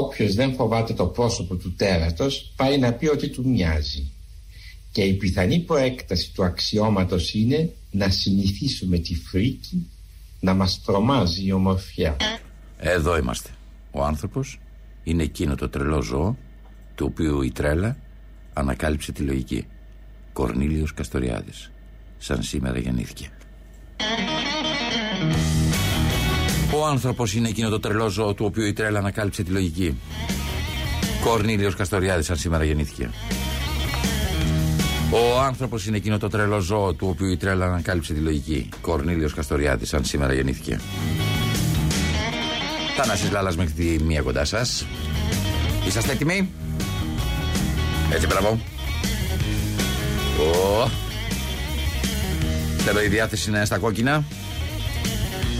Όποιος δεν φοβάται το πρόσωπο του τέρατος πάει να πει ότι του μοιάζει. Και η πιθανή προέκταση του αξιώματος είναι να συνηθίσουμε τη φρίκη να μας τρομάζει η ομορφιά. Εδώ είμαστε. Ο άνθρωπος είναι εκείνο το τρελό ζώο του οποίου η τρέλα ανακάλυψε τη λογική. Κορνίλιος Καστοριάδης. Σαν σήμερα γεννήθηκε. Ο άνθρωπος είναι εκείνο το τρελό ζώο του οποίου η τρέλα ανακάλυψε τη λογική. Κορνίλιος Καστοριάδης σαν σήμερα γεννήθηκε. Ο άνθρωπος είναι εκείνο το τρελό ζώο του οποίου η τρέλα ανακάλυψε τη λογική. Κορνίλιος Καστοριάδης σαν σήμερα γεννήθηκε. Θανάσης Λάλας μέχρι τη μία κοντά σας. Είσαστε έτοιμοι; Έτσι, μπράβο. Ω. Θέλω η διάθεση να είναι στα κόκκινα.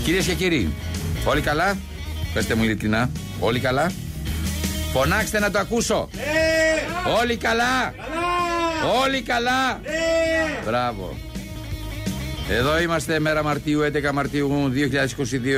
Κυρίες και κύριοι, όλοι καλά; Πετε μου ειλικρινά, όλοι καλά; Φωνάξτε να το ακούσω. Ναι. Όλοι καλά; Όλοι καλά; Ναι. Μπράβο. Εδώ είμαστε μέρα Μαρτίου, 11 Μαρτίου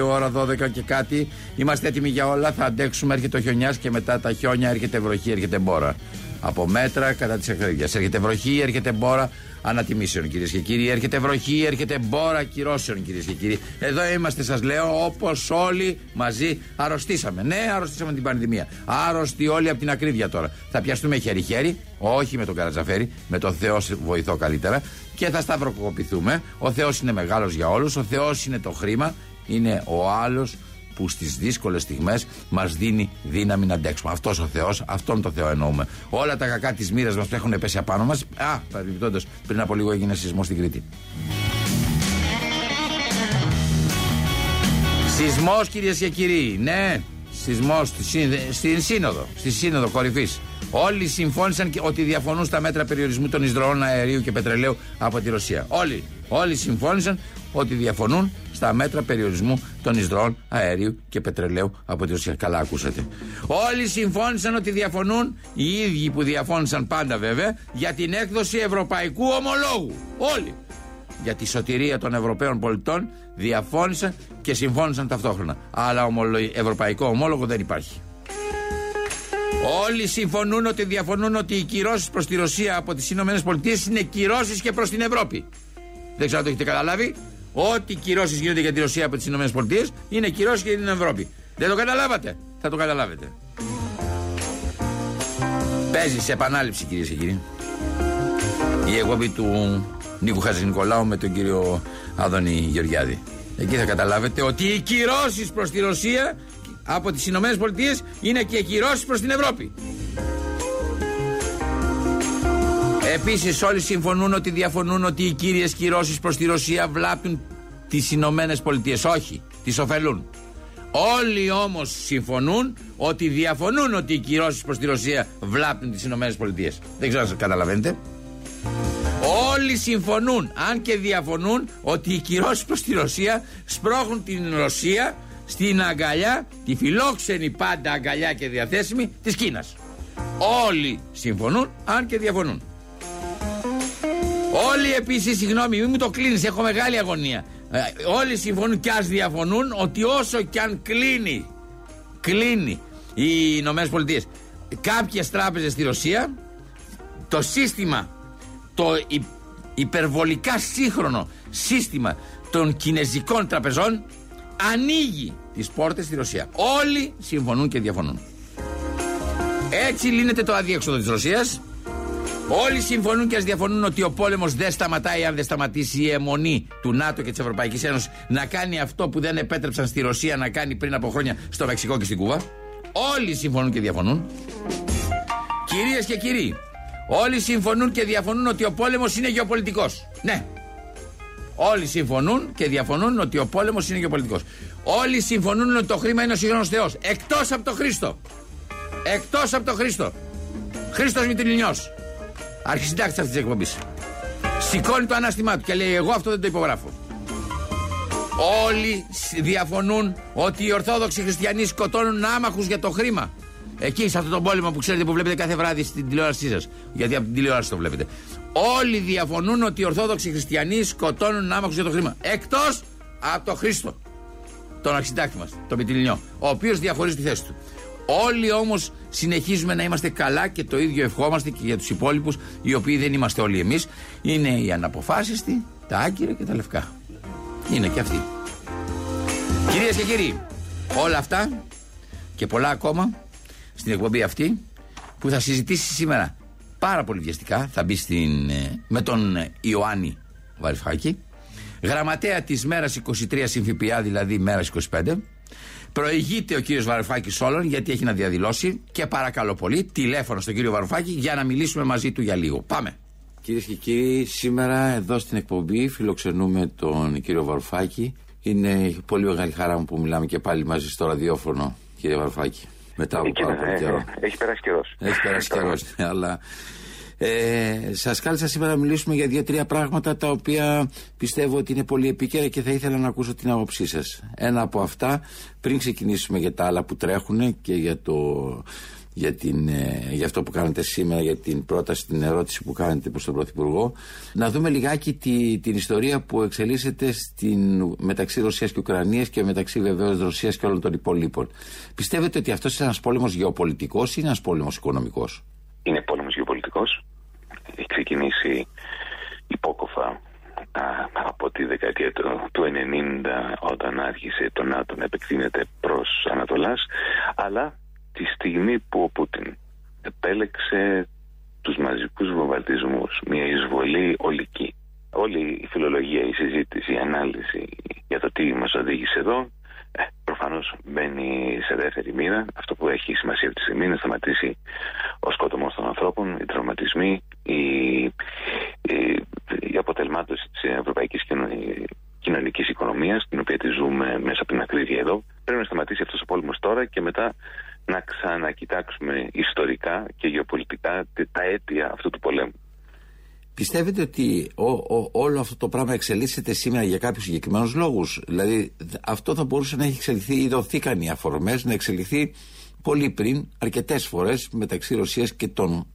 2022, ώρα 12 και κάτι. Είμαστε έτοιμοι για όλα. Θα αντέξουμε. Έρχεται ο χιονιάς και μετά τα χιόνια έρχεται βροχή, έρχεται μπόρα. Από μέτρα κατά της εχθρικιά. Έρχεται βροχή, έρχεται μπόρα ανατιμήσεων κυρίες και κύριοι. Έρχεται βροχή, έρχεται μπόρα κυρώσεων κυρίες και κύριοι. Εδώ είμαστε, σας λέω, όπως όλοι μαζί αρρωστήσαμε. Ναι, αρρωστήσαμε την πανδημία. Άρρωστοι όλοι από την ακρίβεια τώρα. Θα πιαστούμε χέρι-χέρι, όχι με τον Καρατζαφέρη, με τον Θεός σε βοηθώ καλύτερα και θα σταυροκοπηθούμε. Ο Θεός είναι μεγάλος για όλους. Ο Θεός είναι το χρήμα. Είναι ο άλλος που στις δύσκολες στιγμές μας δίνει δύναμη να αντέξουμε. Αυτός ο Θεός, αυτόν το Θεό εννοούμε. Όλα τα κακά της μοίρας μας που έχουν πέσει απάνω μας. Α, παρεμπιπτόντως, πριν από λίγο έγινε σεισμός στην Κρήτη. Σεισμός κυρίες και κύριοι, ναι, σεισμός στην Σύνοδο, στη Σύνοδο Κορυφής. Όλοι συμφώνησαν και ότι διαφωνούν στα μέτρα περιορισμού των εισδροών αερίου και πετρελαίου από τη Ρωσία. Όλοι, όλοι συμφώνησαν ότι διαφωνούν στα μέτρα περιορισμού των εισδροών αερίου και πετρελαίου από τη Ρωσία. Καλά, ακούσατε. Όλοι συμφώνησαν ότι διαφωνούν, οι ίδιοι που διαφώνησαν πάντα βέβαια, για την έκδοση ευρωπαϊκού ομολόγου. Όλοι. Για τη σωτηρία των Ευρωπαίων πολιτών διαφώνησαν και συμφώνησαν ταυτόχρονα. Αλλά ομολο... ευρωπαϊκό ομόλογο δεν υπάρχει. Όλοι συμφωνούν ότι διαφωνούν ότι οι κυρώσεις προς τη Ρωσία από τις ΗΠΑ είναι κυρώσεις και προς την Ευρώπη. Δεν ξέρω αν το έχετε καταλάβει. Ό,τι κυρώσεις γίνονται για τη Ρωσία από τις ΗΠΑ είναι κυρώσεις και για την Ευρώπη. Δεν το καταλάβατε. Θα το καταλάβετε. Παίζεις σε επανάληψη κυρίες και κύριοι. Η εκπομπή του Νίκου Χαζηνικολάου με τον κύριο Άδωνη Γεωργιάδη. Εκεί θα καταλάβετε ότι οι κυρώσεις προς τη Ρωσία από τις Ηνωμένες Πολιτείες είναι και κυρώσεις προς την Ευρώπη. Επίσης, όλοι συμφωνούν ότι διαφωνούν ότι οι κύριες κυρώσεις προς τη Ρωσία βλάπτουν τις Ηνωμένες Πολιτείες. Όχι, τις ωφελούν. Όλοι όμως συμφωνούν ότι διαφωνούν ότι οι κυρώσεις προς τη Ρωσία βλάπτουν τις Ηνωμένες Πολιτείες. Δεν ξέρω αν καταλαβαίνετε. Όλοι συμφωνούν, αν και διαφωνούν, ότι οι κυρώσεις προς τη Ρωσία σπρώχνουν την Ρωσία στην αγκαλιά, τη φιλόξενη πάντα αγκαλιά και διαθέσιμη της Κίνας. Όλοι συμφωνούν, αν και διαφωνούν. Όλοι επίσης, συγγνώμη, μην μου το κλείνεις, έχω μεγάλη αγωνία. Ε, όλοι συμφωνούν και ας διαφωνούν ότι όσο και αν κλείνει, κλείνει οι Ηνωμένες Πολιτείες κάποιες τράπεζες στη Ρωσία, το σύστημα, το υπερβολικά σύγχρονο σύστημα των κινέζικων τραπεζών ανοίγει τις πόρτες στη Ρωσία. Όλοι συμφωνούν και διαφωνούν. Έτσι λύνεται το αδιέξοδο της Ρωσίας Όλοι συμφωνούν και ας διαφωνούν ότι ο πόλεμος δεν σταματάει αν δεν σταματήσει η αιμονή του ΝΑΤΟ και της Ευρωπαϊκής Ένωσης να κάνει αυτό που δεν επέτρεψαν στη Ρωσία να κάνει πριν από χρόνια στο Μεξικό και στην Κούβα. Όλοι συμφωνούν και διαφωνούν. Κυρίες και κύριοι, όλοι συμφωνούν και διαφωνούν ότι ο πόλεμος είναι γεωπολιτικός. Ναι. Όλοι συμφωνούν και διαφωνούν ότι ο πόλεμος είναι γεωπολιτικός. Όλοι συμφωνούν ότι το χρήμα είναι ο σύγχρονο Θεός. Εκτός από το Χρήστο. Εκτός από το Χρήστο. Χρήστος Μητριλινιό αρχισυντάκτης αυτής της εκπομπής. Σηκώνει το ανάστημά του και λέει: Εγώ αυτό δεν το υπογράφω. Όλοι διαφωνούν ότι οι Ορθόδοξοι Χριστιανοί σκοτώνουν άμαχους για το χρήμα. Εκεί, σε αυτό τον πόλεμο που ξέρετε που βλέπετε κάθε βράδυ στην τηλεόρασή σας. Γιατί από την τηλεόραση το βλέπετε. Όλοι διαφωνούν ότι οι Ορθόδοξοι Χριστιανοί σκοτώνουν άμαχους για το χρήμα. Εκτός από τον Χρήστο. Τον αρχισυντάκτη μας, τον Μητυλινιό. Ο οποίος διαχωρίζει τη θέση του. Όλοι όμως συνεχίζουμε να είμαστε καλά και το ίδιο ευχόμαστε και για τους υπόλοιπους, οι οποίοι δεν είμαστε όλοι εμείς. Είναι οι αναποφάσιστοι, τα άκυρα και τα λευκά. Είναι και αυτοί. Κυρίες και κύριοι, όλα αυτά και πολλά ακόμα στην εκπομπή αυτή που θα συζητήσει σήμερα πάρα πολύ βιαστικά. Θα μπει στην, ε, με τον Ιωάννη Βαρυφάκη. Γραμματέα της μέρας 23 συμφιπιά, δηλαδή μέρας 25. Προηγείται ο κύριος Βαρουφάκης όλων γιατί έχει να διαδηλώσει και παρακαλώ πολύ τηλέφωνο στον κύριο Βαρουφάκη για να μιλήσουμε μαζί του για λίγο. Πάμε. Κυρίες και κύριοι, σήμερα εδώ στην εκπομπή φιλοξενούμε τον κύριο Βαρουφάκη. Είναι πολύ μεγάλη χαρά μου που μιλάμε και πάλι μαζί στο ραδιόφωνο, κύριε Βαρουφάκη. Μετά από πάρα πολύ καιρό. Έχει περάσει καιρός. Έχει περάσει καιρός, ναι, αλλά ε, Σας κάλεσα σήμερα να μιλήσουμε για δύο-τρία πράγματα τα οποία πιστεύω ότι είναι πολύ επίκαιρα και θα ήθελα να ακούσω την άποψή σας. Ένα από αυτά, πριν ξεκινήσουμε για τα άλλα που τρέχουν και για, το, για, την, ε, για αυτό που κάνετε σήμερα, για την πρόταση, την ερώτηση που κάνετε προς τον Πρωθυπουργό, να δούμε λιγάκι τη, την ιστορία που εξελίσσεται στην, μεταξύ Ρωσίας και Ουκρανίας και μεταξύ βεβαίως Ρωσίας και όλων των υπολείπων. Πιστεύετε ότι αυτός είναι ένας πόλεμος γεωπολιτικός ή είναι ένας πόλεμος οικονομικός; Είναι πόλεμο γεωπολιτικό έχει ξεκινήσει υπόκοφα από τη δεκαετία του, 90 όταν άρχισε το ΝΑΤΟ να επεκτείνεται προς Ανατολάς αλλά τη στιγμή που ο Πούτιν επέλεξε τους μαζικούς βομβαρδισμούς μια εισβολή ολική. Όλη η φιλολογία, η συζήτηση, η ανάλυση για το τι μας οδήγησε εδώ ε, Προφανώς μπαίνει σε δεύτερη μοίρα. Αυτό που έχει σημασία αυτή τη στιγμή είναι να σταματήσει ο σκότωμος των ανθρώπων, οι τραυματισμοί, η, η, η αποτελμάτωση της ευρωπαϊκής κοινωνικής οικονομίας, την οποία τη ζούμε μέσα από την ακρίβεια εδώ. Πρέπει να σταματήσει αυτός ο πόλεμος τώρα και μετά να ξανακοιτάξουμε ιστορικά και γεωπολιτικά τα αίτια αυτού του πολέμου. Πιστεύετε ότι όλο αυτό το πράγμα εξελίσσεται σήμερα για κάποιους συγκεκριμένους λόγους; Δηλαδή, αυτό θα μπορούσε να έχει εξελιχθεί ή δοθήκαν οι αφορμές να εξελιχθεί πολύ πριν, αρκετές φορές μεταξύ Ρωσίας και των,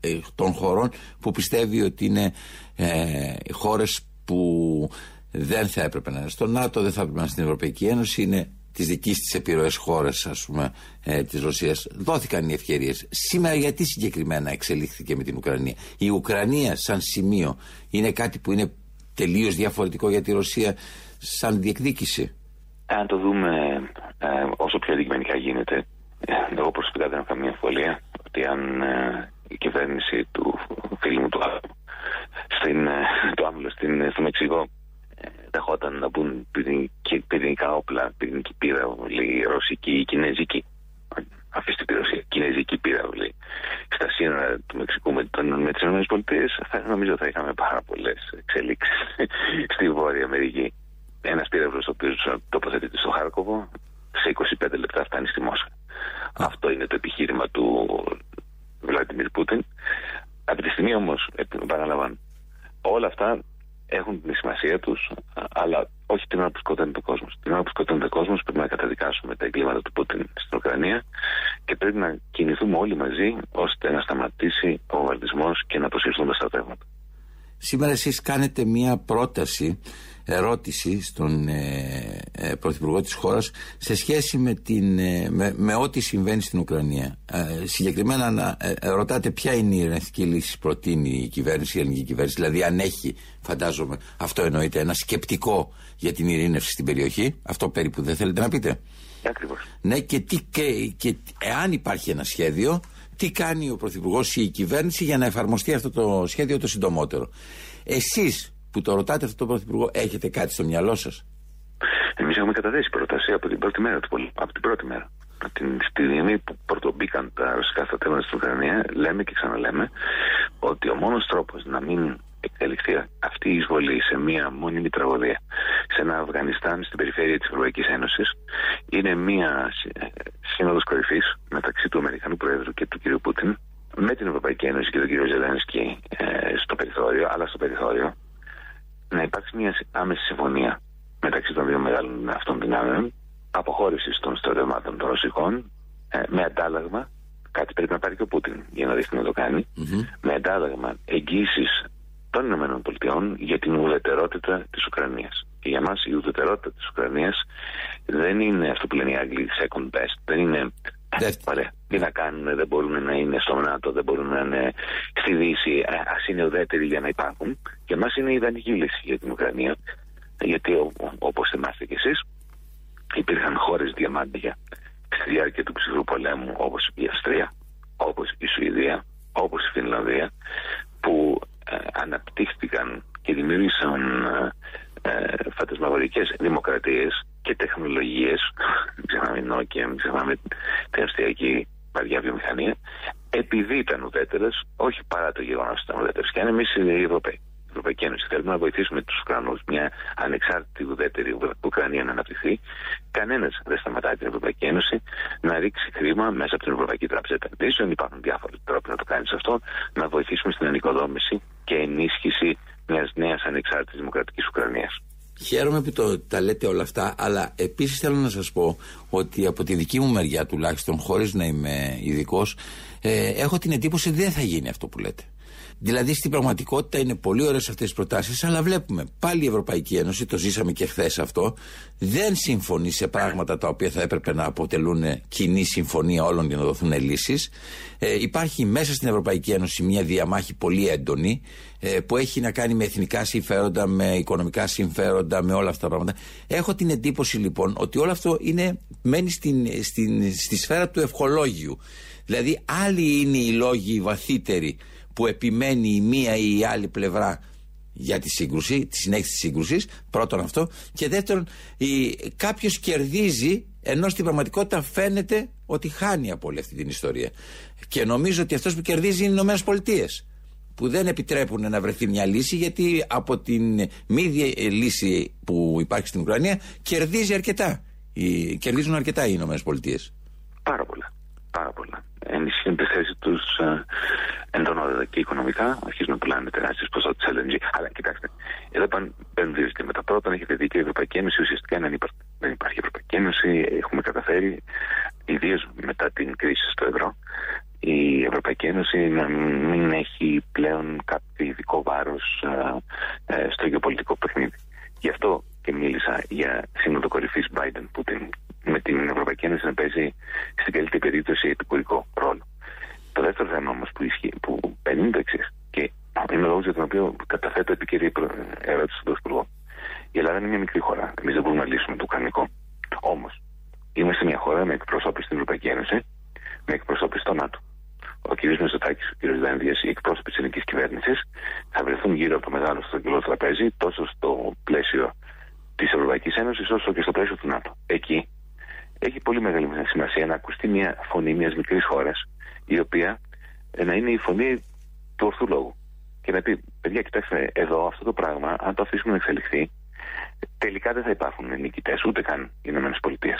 ε, των χωρών που πιστεύει ότι είναι ε, χώρες που δεν θα έπρεπε να είναι στο ΝΑΤΟ, δεν θα έπρεπε να είναι στην Ευρωπαϊκή Ένωση, είναι τις δική της επιρροές χώρες, ας πούμε, ε, της Ρωσίας. Δόθηκαν οι ευκαιρίες. Σήμερα, γιατί συγκεκριμένα εξελίχθηκε με την Ουκρανία; Η Ουκρανία, σαν σημείο, είναι κάτι που είναι τελείως διαφορετικό για τη Ρωσία, σαν διεκδίκηση. Αν το δούμε ε, όσο πιο αντικειμενικά γίνεται, ε, εγώ προσωπικά δεν έχω καμία αμφιβολία ότι αν ε, η κυβέρνηση του φίλου μου του Άμβλου στην, ε, στην, στο Μεξικό δεχόταν να μπουν πυρηνικά όπλα, πυρηνική πύραυλη, ρωσική ή κινέζικη. Αφήστε τη Ρωσία, κινέζικη πύραυλη στα σύνορα του Μεξικού με, με τις ΗΠΑ, νομίζω θα είχαμε πάρα πολλές εξελίξεις στη Βόρεια Αμερική. Ένας πύραυλος ο οποίος τοποθετείται στο Χάρκοβο, σε 25 λεπτά φτάνει στη Μόσχα. Αυτό είναι το επιχείρημα του Βλαντιμίρ Πούτιν. Από τη στιγμή όμως, επαναλαμβάνω, όλα αυτά έχουν την σημασία τους, αλλά όχι την ώρα που σκοτώνει ο κόσμος. Την ώρα που σκοτώνει ο κόσμος πρέπει να καταδικάσουμε τα εγκλήματα του Πούτιν στην Ουκρανία και πρέπει να κινηθούμε όλοι μαζί ώστε να σταματήσει ο βομβαρδισμό και να αποσυρθούν τα στρατεύματα. Σήμερα εσείς κάνετε μία πρόταση, ερώτηση στον ε, ε, Πρωθυπουργό της χώρας σε σχέση με, την, ε, με, ό,τι συμβαίνει στην Ουκρανία. Ε, συγκεκριμένα να ε, ρωτάτε ποια είναι η ειρηνευτική λύση που προτείνει η κυβέρνηση, η ελληνική κυβέρνηση. Δηλαδή αν έχει, φαντάζομαι, αυτό εννοείται, ένα σκεπτικό για την ειρήνευση στην περιοχή. Αυτό περίπου δεν θέλετε να πείτε. Ακριβώς. Ναι και, τι, και, και εάν υπάρχει ένα σχέδιο τι κάνει ο Πρωθυπουργός ή η κυβέρνηση για να εφαρμοστεί αυτό το σχέδιο το συντομότερο. Εσείς που το ρωτάτε αυτό το Πρωθυπουργό, έχετε κάτι στο μυαλό σας; Εμείς έχουμε καταθέσει πρόταση από την πρώτη μέρα του Από την πρώτη μέρα. Από την στιγμή που πρωτομπήκαν τα ρωσικά στρατεύματα στην Ουκρανία, λέμε και ξαναλέμε ότι ο μόνος τρόπος να μην εξελιχθεί αυτή η εισβολή σε μία μόνιμη τραγωδία σε ένα Αφγανιστάν στην περιφέρεια της Ευρωπαϊκής Ένωσης είναι μία σύνοδος κορυφής μεταξύ του Αμερικανού Προέδρου και του κ. Πούτιν με την Ευρωπαϊκή Ένωση και τον κ. Ζελένσκι ε, στο περιθώριο, αλλά στο περιθώριο να υπάρξει μια άμεση συμφωνία μεταξύ των δύο μεγάλων αυτών δυνάμεων αποχώρησης των στρατευμάτων των Ρωσικών ε, με αντάλλαγμα κάτι πρέπει να πάρει και ο Πούτιν για να δείχνει να το κάνει mm-hmm. με αντάλλαγμα εγγύησης των Ηνωμένων Πολιτειών για την ουδετερότητα της Ουκρανίας. Και για μας η ουδετερότητα της Ουκρανίας δεν είναι αυτό που λένε οι Άγγλοι second best, δεν είναι Ωραία. Τι να κάνουν, δεν μπορούν να είναι στο ΝΑΤΟ, δεν μπορούν να είναι στη Δύση, ας είναι ουδέτεροι για να υπάρχουν. Και εμάς είναι η ιδανική λύση για την Ουκρανία. Γιατί όπως θυμάστε κι εσείς, υπήρχαν χώρες διαμάντια στη διάρκεια του ψυχρού πολέμου, όπως η Αυστρία, όπως η Σουηδία, όπως η Φινλανδία, που ε, αναπτύχθηκαν και δημιούργησαν ε, ε, φαντασμαγορικές δημοκρατίες και τεχνολογίες, μην ξεχνάμε Nokia, μην ξεχνάμε την αυστριακή βαριά βιομηχανία, επειδή ήταν ουδέτερες, όχι παρά το γεγονός ότι ήταν ουδέτερες. Και αν εμείς οι Ευρωπαίοι Ευρωπαϊκή Ένωση. Θέλουμε να βοηθήσουμε τους Ουκρανούς, μια ανεξάρτητη ουδέτερη Ουκρανία να αναπτυχθεί. Κανένας δεν σταματάει την Ευρωπαϊκή Ένωση να ρίξει χρήμα μέσα από την Ευρωπαϊκή Τράπεζα Επενδύσεων. Υπάρχουν διάφοροι τρόποι να το κάνει αυτό. Να βοηθήσουμε στην ανοικοδόμηση και ενίσχυση μιας νέας ανεξάρτητης δημοκρατικής Ουκρανίας. Χαίρομαι που το, τα λέτε όλα αυτά, αλλά επίσης θέλω να σας πω ότι από τη δική μου μεριά τουλάχιστον, χωρίς να είμαι ειδικός, ε, έχω την εντύπωση ότι δεν θα γίνει αυτό που λέτε. Δηλαδή στην πραγματικότητα είναι πολύ ωραίες αυτές τις προτάσεις, αλλά βλέπουμε πάλι η Ευρωπαϊκή Ένωση, το ζήσαμε και χθες αυτό, δεν συμφωνεί σε πράγματα τα οποία θα έπρεπε να αποτελούν κοινή συμφωνία όλων για να δοθούν λύσεις. Ε, υπάρχει μέσα στην Ευρωπαϊκή Ένωση μια διαμάχη πολύ έντονη ε, που έχει να κάνει με εθνικά συμφέροντα, με οικονομικά συμφέροντα, με όλα αυτά τα πράγματα. Έχω την εντύπωση λοιπόν ότι όλο αυτό είναι, μένει στην, στην, στη σφαίρα του ευχολόγιου. Δηλαδή, άλλοι είναι οι λόγοι βαθύτεροι που επιμένει η μία ή η άλλη πλευρά για τη σύγκρουση, τη συνέχιση της σύγκρουσης. Πρώτον αυτό. Και δεύτερον, κάποιος κερδίζει ενώ στην πραγματικότητα φαίνεται ότι χάνει από όλη αυτή την ιστορία. Και νομίζω ότι αυτός που κερδίζει είναι οι Ηνωμένες Πολιτείες. Που δεν επιτρέπουν να βρεθεί μια λύση, γιατί από την μη λύση που υπάρχει στην Ουκρανία κερδίζει αρκετά. κερδίζουν αρκετά οι Ηνωμένες Πολιτείες. Πάρα πολλά. Πάρα πολλά. Ενισχύουν τη θέση τους ε, εντονότερα και οικονομικά. Αρχίζουν να πουλάνε τεράστιες ποσότητες LNG. Αλλά κοιτάξτε, εδώ μπαίνουν δύο ζητήματα. Πρώτον, έχετε δίκιο, η Ευρωπαϊκή Ένωση ουσιαστικά δεν υπάρχει. Δεν υπάρχει Ευρωπαϊκή Ένωση. Έχουμε καταφέρει, ιδίως μετά την κρίση στο ευρώ, η Ευρωπαϊκή Ένωση να μην έχει πλέον κάποιο ειδικό βάρος ε, ε, στο γεωπολιτικό παιχνίδι. Γι' αυτό και μίλησα για σύνοδο κορυφής Biden-Putin με την Ευρωπαϊκή Ένωση να παίζει στην καλύτερη περίπτωση επικουρικό ρόλο. Το δεύτερο θέμα όμως που, ισχύει, που παίρνει είναι το εξή. Και είναι ο λόγος για τον οποίο καταθέτω επικαιρή ερώτηση στον Πρωθυπουργό. Η Ελλάδα είναι μια μικρή χώρα. Εμείς δεν μπορούμε να λύσουμε το ουκρανικό. Όμως, είμαστε μια χώρα με εκπροσώπηση στην Ευρωπαϊκή Ένωση, με εκπροσώπηση στο ΝΑΤΟ. Ο κ. Μεσοτάκη, ο κ. Δένδια, οι εκπρόσωποι της ελληνικής κυβέρνησης θα βρεθούν γύρω από το μεγάλο στρογγυλό τραπέζι, τόσο στο πλαίσιο της Ευρωπαϊκής Ένωσης, όσο και στο πλαίσιο του ΝΑΤΟ. Εκεί έχει πολύ μεγάλη σημασία να ακουστεί μια φωνή μιας μικρής χώρας, η οποία ε, να είναι η φωνή του ορθού λόγου. Και να πει, παιδιά, κοιτάξτε, εδώ αυτό το πράγμα, αν το αφήσουμε να εξελιχθεί, τελικά δεν θα υπάρχουν νικητές, ούτε καν οι ΗΠΑ.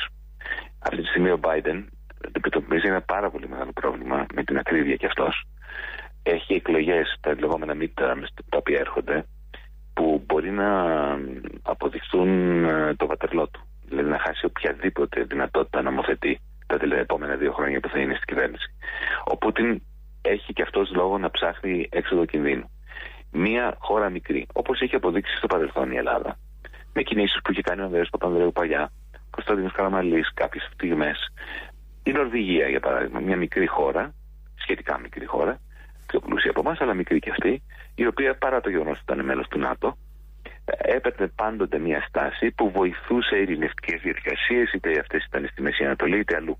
Αυτή τη στιγμή ο Biden αντιμετωπίζει ένα πάρα πολύ μεγάλο πρόβλημα με την ακρίβεια κι αυτός. Έχει εκλογές, τα λεγόμενα midterms, τα οποία έρχονται, που μπορεί να αποδειχθούν ε, το βατερλό του δηλαδή να χάσει οποιαδήποτε δυνατότητα να νομοθετεί τα επόμενα δύο χρόνια που θα είναι στην κυβέρνηση. Ο Πούτιν έχει και αυτός λόγο να ψάχνει έξοδο κινδύνου. Μία χώρα μικρή, όπως έχει αποδείξει στο παρελθόν η Ελλάδα, με κινήσεις που είχε κάνει ο Ανδρέας Παπανδρέου παλιά, Κωνσταντίνος Καραμαλής κάποιες στιγμές. Η Νορβηγία, για παράδειγμα, μια μικρή χώρα, σχετικά μικρή χώρα, πιο πλούσια από εμάς, αλλά μικρή και αυτή, η οποία παρά το γεγονός ότι ήταν μέλος του ΝΑΤΟ, έπαιρνε πάντοτε μια στάση που βοηθούσε ειρηνευτικές διαδικασίες, είτε αυτές ήταν στη Μέση Ανατολή είτε αλλού.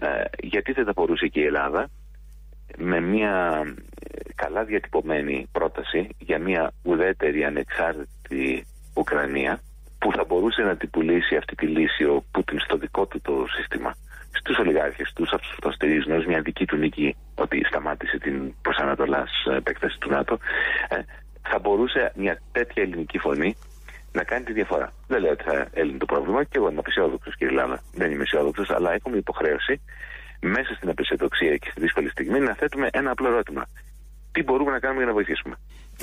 Ε, γιατί δεν θα μπορούσε και η Ελλάδα με μια ε, καλά διατυπωμένη πρόταση για μια ουδέτερη ανεξάρτητη Ουκρανία που θα μπορούσε να την πουλήσει αυτή τη λύση ο Πούτιν στο δικό του το σύστημα στους ολιγάρχες, στους αυτοστηρίζουν μια δική του νίκη ότι σταμάτησε την προσανατολάς επέκταση του ΝΑΤΟ ε, θα μπορούσε μια τέτοια ελληνική φωνή να κάνει τη διαφορά. Δεν λέω ότι θα έλυνε το πρόβλημα και εγώ είμαι απεσιόδοξος, κύριε Λάνα. Δεν είμαι αισιόδοξος, αλλά έχουμε υποχρέωση μέσα στην απεσιοδοξία και στη δύσκολη στιγμή να θέτουμε ένα απλό ερώτημα. Τι μπορούμε να κάνουμε για να βοηθήσουμε;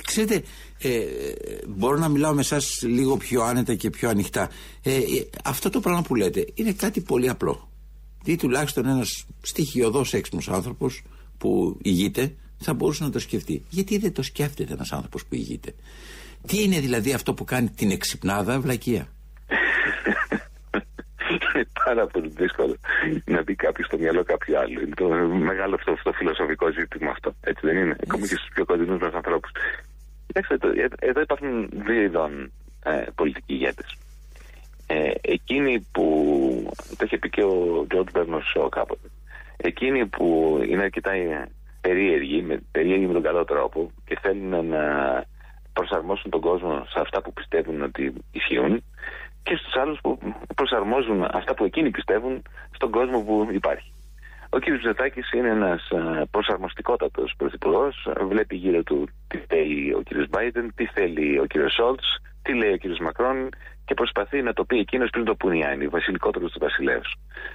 Ξέρετε, ε, μπορώ να μιλάω με εσάς λίγο πιο άνετα και πιο ανοιχτά. Ε, ε, αυτό το πράγμα που λέτε είναι κάτι πολύ απλό. Ή τουλάχιστον ένας στοιχειοδός έξυπνος άνθρωπος που ηγείται θα μπορούσε να το σκεφτεί. Γιατί δεν το σκέφτεται ένας άνθρωπος που ηγείται. Τι είναι δηλαδή αυτό που κάνει την εξυπνάδα βλακεία; πάρα πολύ δύσκολο να μπει κάποιος στο μυαλό κάποιου άλλου. Είναι το μεγάλο αυτό, αυτό φιλοσοφικό ζήτημα αυτό. Έτσι δεν είναι; Ακόμη και στους πιο κοντινούς μας ανθρώπους. Κοιτάξτε, εδώ υπάρχουν δύο ειδών ε, πολιτικοί ηγέτες. Ε, εκείνοι που. Το είχε πει και ο Τζορτ Μπέρνο Σο κάποτε. Εκείνοι που είναι αρκετά περίεργοι, με, περίεργοι με τον καλό τρόπο και θέλουν να προσαρμόσουν τον κόσμο σε αυτά που πιστεύουν ότι ισχύουν και στους άλλους που προσαρμόζουν αυτά που εκείνοι πιστεύουν στον κόσμο που υπάρχει. Ο κ. Ζετάκης είναι ένας προσαρμοστικότατος πρωθυπουργός, βλέπει γύρω του τι θέλει ο κ. Μπάιντεν, τι θέλει ο κ. Σόλτς, τι λέει ο κ. Μακρόν και προσπαθεί να το πει εκείνος πριν το πουνιάνει, βασιλικότερο του βασιλέου.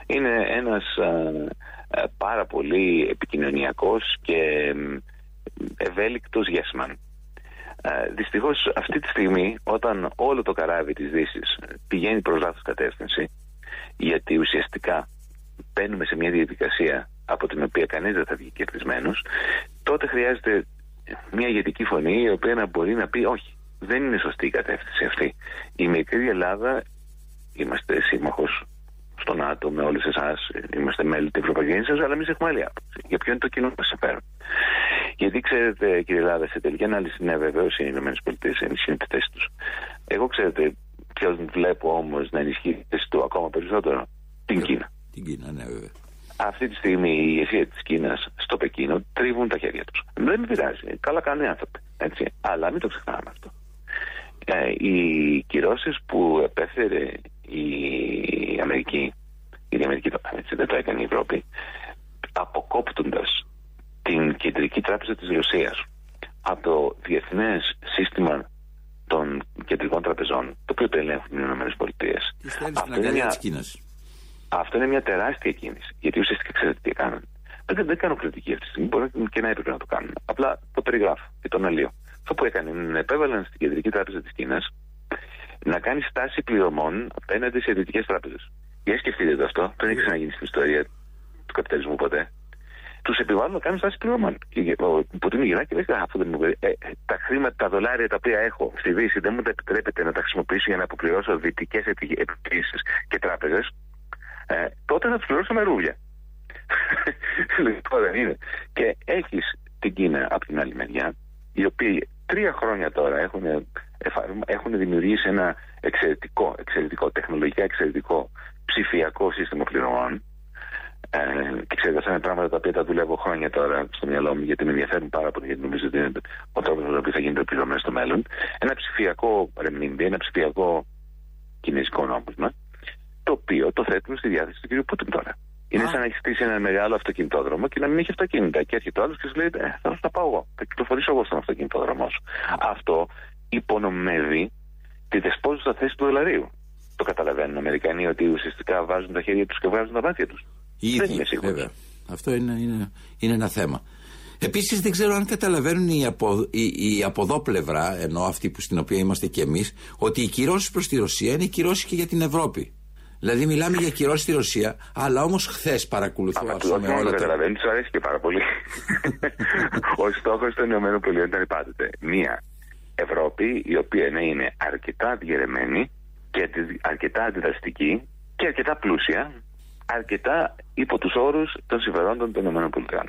Είναι ένας πάρα πολύ επικοινωνιακός και ευέλικτος γεσμαν. Ε, Δυστυχώς αυτή τη στιγμή, όταν όλο το καράβι της Δύσης πηγαίνει προς λάθος κατεύθυνση, γιατί ουσιαστικά μπαίνουμε σε μια διαδικασία από την οποία κανείς δεν θα βγει κερδισμένος, τότε χρειάζεται μια ηγετική φωνή η οποία να μπορεί να πει όχι, δεν είναι σωστή η κατεύθυνση αυτή. Η μικρή Ελλάδα, είμαστε σύμμαχος στο ΝΑΤΟ με όλες εσάς, είμαστε μέλη της Ευρωπαϊκής Ένωσης, αλλά εμείς έχουμε άλλη άποψη. Για ποιο είναι το κοινό μας συμφέρον. Γιατί ξέρετε, κύριε Ελλάδα, σε τελική ανάλυση, ναι, βεβαίως οι ΗΠΑ ενισχύουν τη θέση τους. Εγώ ξέρετε, ποιο βλέπω όμως να ενισχύει τη θέση του ακόμα περισσότερο. Την Κίνα. Την Κίνα, ναι, βέβαια. Αυτή τη στιγμή η ηγεσία της Κίνας στο Πεκίνο τρίβουν τα χέρια τους. Δεν με πειράζει. Καλά κάνουν οι άνθρωποι. Έτσι. Αλλά μην το ξεχνάμε αυτό. Ε, οι κυρώσεις που επέφερε η Αμερική, η Αμερική το, έτσι, δεν το έκανε η Ευρώπη, αποκόπτοντας την κεντρική τράπεζα της Ρωσίας από το διεθνές σύστημα των κεντρικών τραπεζών, το οποίο το ελέγχουν οι ΗΠΑ. Αυτό, είναι μια... αυτό είναι μια τεράστια κίνηση. Γιατί ουσιαστικά ξέρετε τι έκαναν. Δεν, δεν κάνω κριτική αυτή τη στιγμή. Μπορεί και να έπρεπε να το κάνουν. Απλά το περιγράφω και τον αλλίω. Αυτό που έκανε είναι να επέβαλαν στην Κεντρική Τράπεζα της Κίνας να κάνει στάση πληρωμών απέναντι σε δυτικέ τράπεζες. Για σκεφτείτε το αυτό. Δεν έχει ξαναγίνει στην ιστορία του καπιταλισμού ποτέ τους επιβάλλουν να κάνουν στάση πληρωμών. Ο Πουτίν γυρνάει και λέει: Αυτό δεν μου ε, ε, τα χρήματα, τα δολάρια τα οποία έχω στη Δύση δεν μου τα επιτρέπετε να τα χρησιμοποιήσω για να αποπληρώσω δυτικές επιχειρήσεις και τράπεζες. Ε, τότε θα τους πληρώσω με ρούβλια. λοιπόν δεν είναι. Και έχεις την Κίνα από την άλλη μεριά, οι οποίοι τρία χρόνια τώρα έχουν, έχουν δημιουργήσει ένα εξαιρετικό, εξαιρετικό, τεχνολογικά εξαιρετικό ψηφιακό σύστημα πληρωμών ε, και ξέρετε, αυτά είναι πράγματα τα οποία τα δουλεύω χρόνια τώρα στο μυαλό μου, γιατί με ενδιαφέρουν πάρα πολύ, γιατί νομίζω ότι είναι ο τρόπος με τον οποίο θα γίνεται πληρωμές στο μέλλον. Ένα ψηφιακό ρεμνίμπι, ένα ψηφιακό κινέζικο νόμισμα, το οποίο το θέτουν στη διάθεση του κ. Πούτιν τώρα. Είναι σαν να έχεις στήσει ένα μεγάλο αυτοκινητόδρομο και να μην έχει αυτοκίνητα. Και έρχεται ο άλλος και σου λέει: ε, Θα να πάω εγώ. Θα κυκλοφορήσω εγώ στον αυτοκινητόδρομό σου. Αυτό υπονομεύει τη δεσπόζουσα θέση του δολαρίου. Το καταλαβαίνουν οι Αμερικανοί ότι ουσιαστικά βάζουν τα χέρια τους και βγάζουν τα μάτια τους. Ήδη, βέβαια. Αυτό είναι, είναι, είναι ένα θέμα. Επίσης, δεν ξέρω αν καταλαβαίνουν οι από, η, η από εδώ πλευρά, ενώ αυτή που, στην οποία είμαστε κι εμείς, ότι οι κυρώσεις προς τη Ρωσία είναι κυρώσεις και για την Ευρώπη. Δηλαδή, μιλάμε για κυρώσεις στη Ρωσία, αλλά όμως χθες παρακολουθώ αυτό με όλα τα. καταλαβαίνεις, του αρέσει και πάρα πολύ. Ο στόχος των ΗΠΑ ήταν πάντοτε μία Ευρώπη η οποία να είναι αρκετά διαιρεμένη και αρκετά αντιδραστική και αρκετά πλούσια αρκετά υπό τους όρους των συμφερόντων των ΗΠΑ.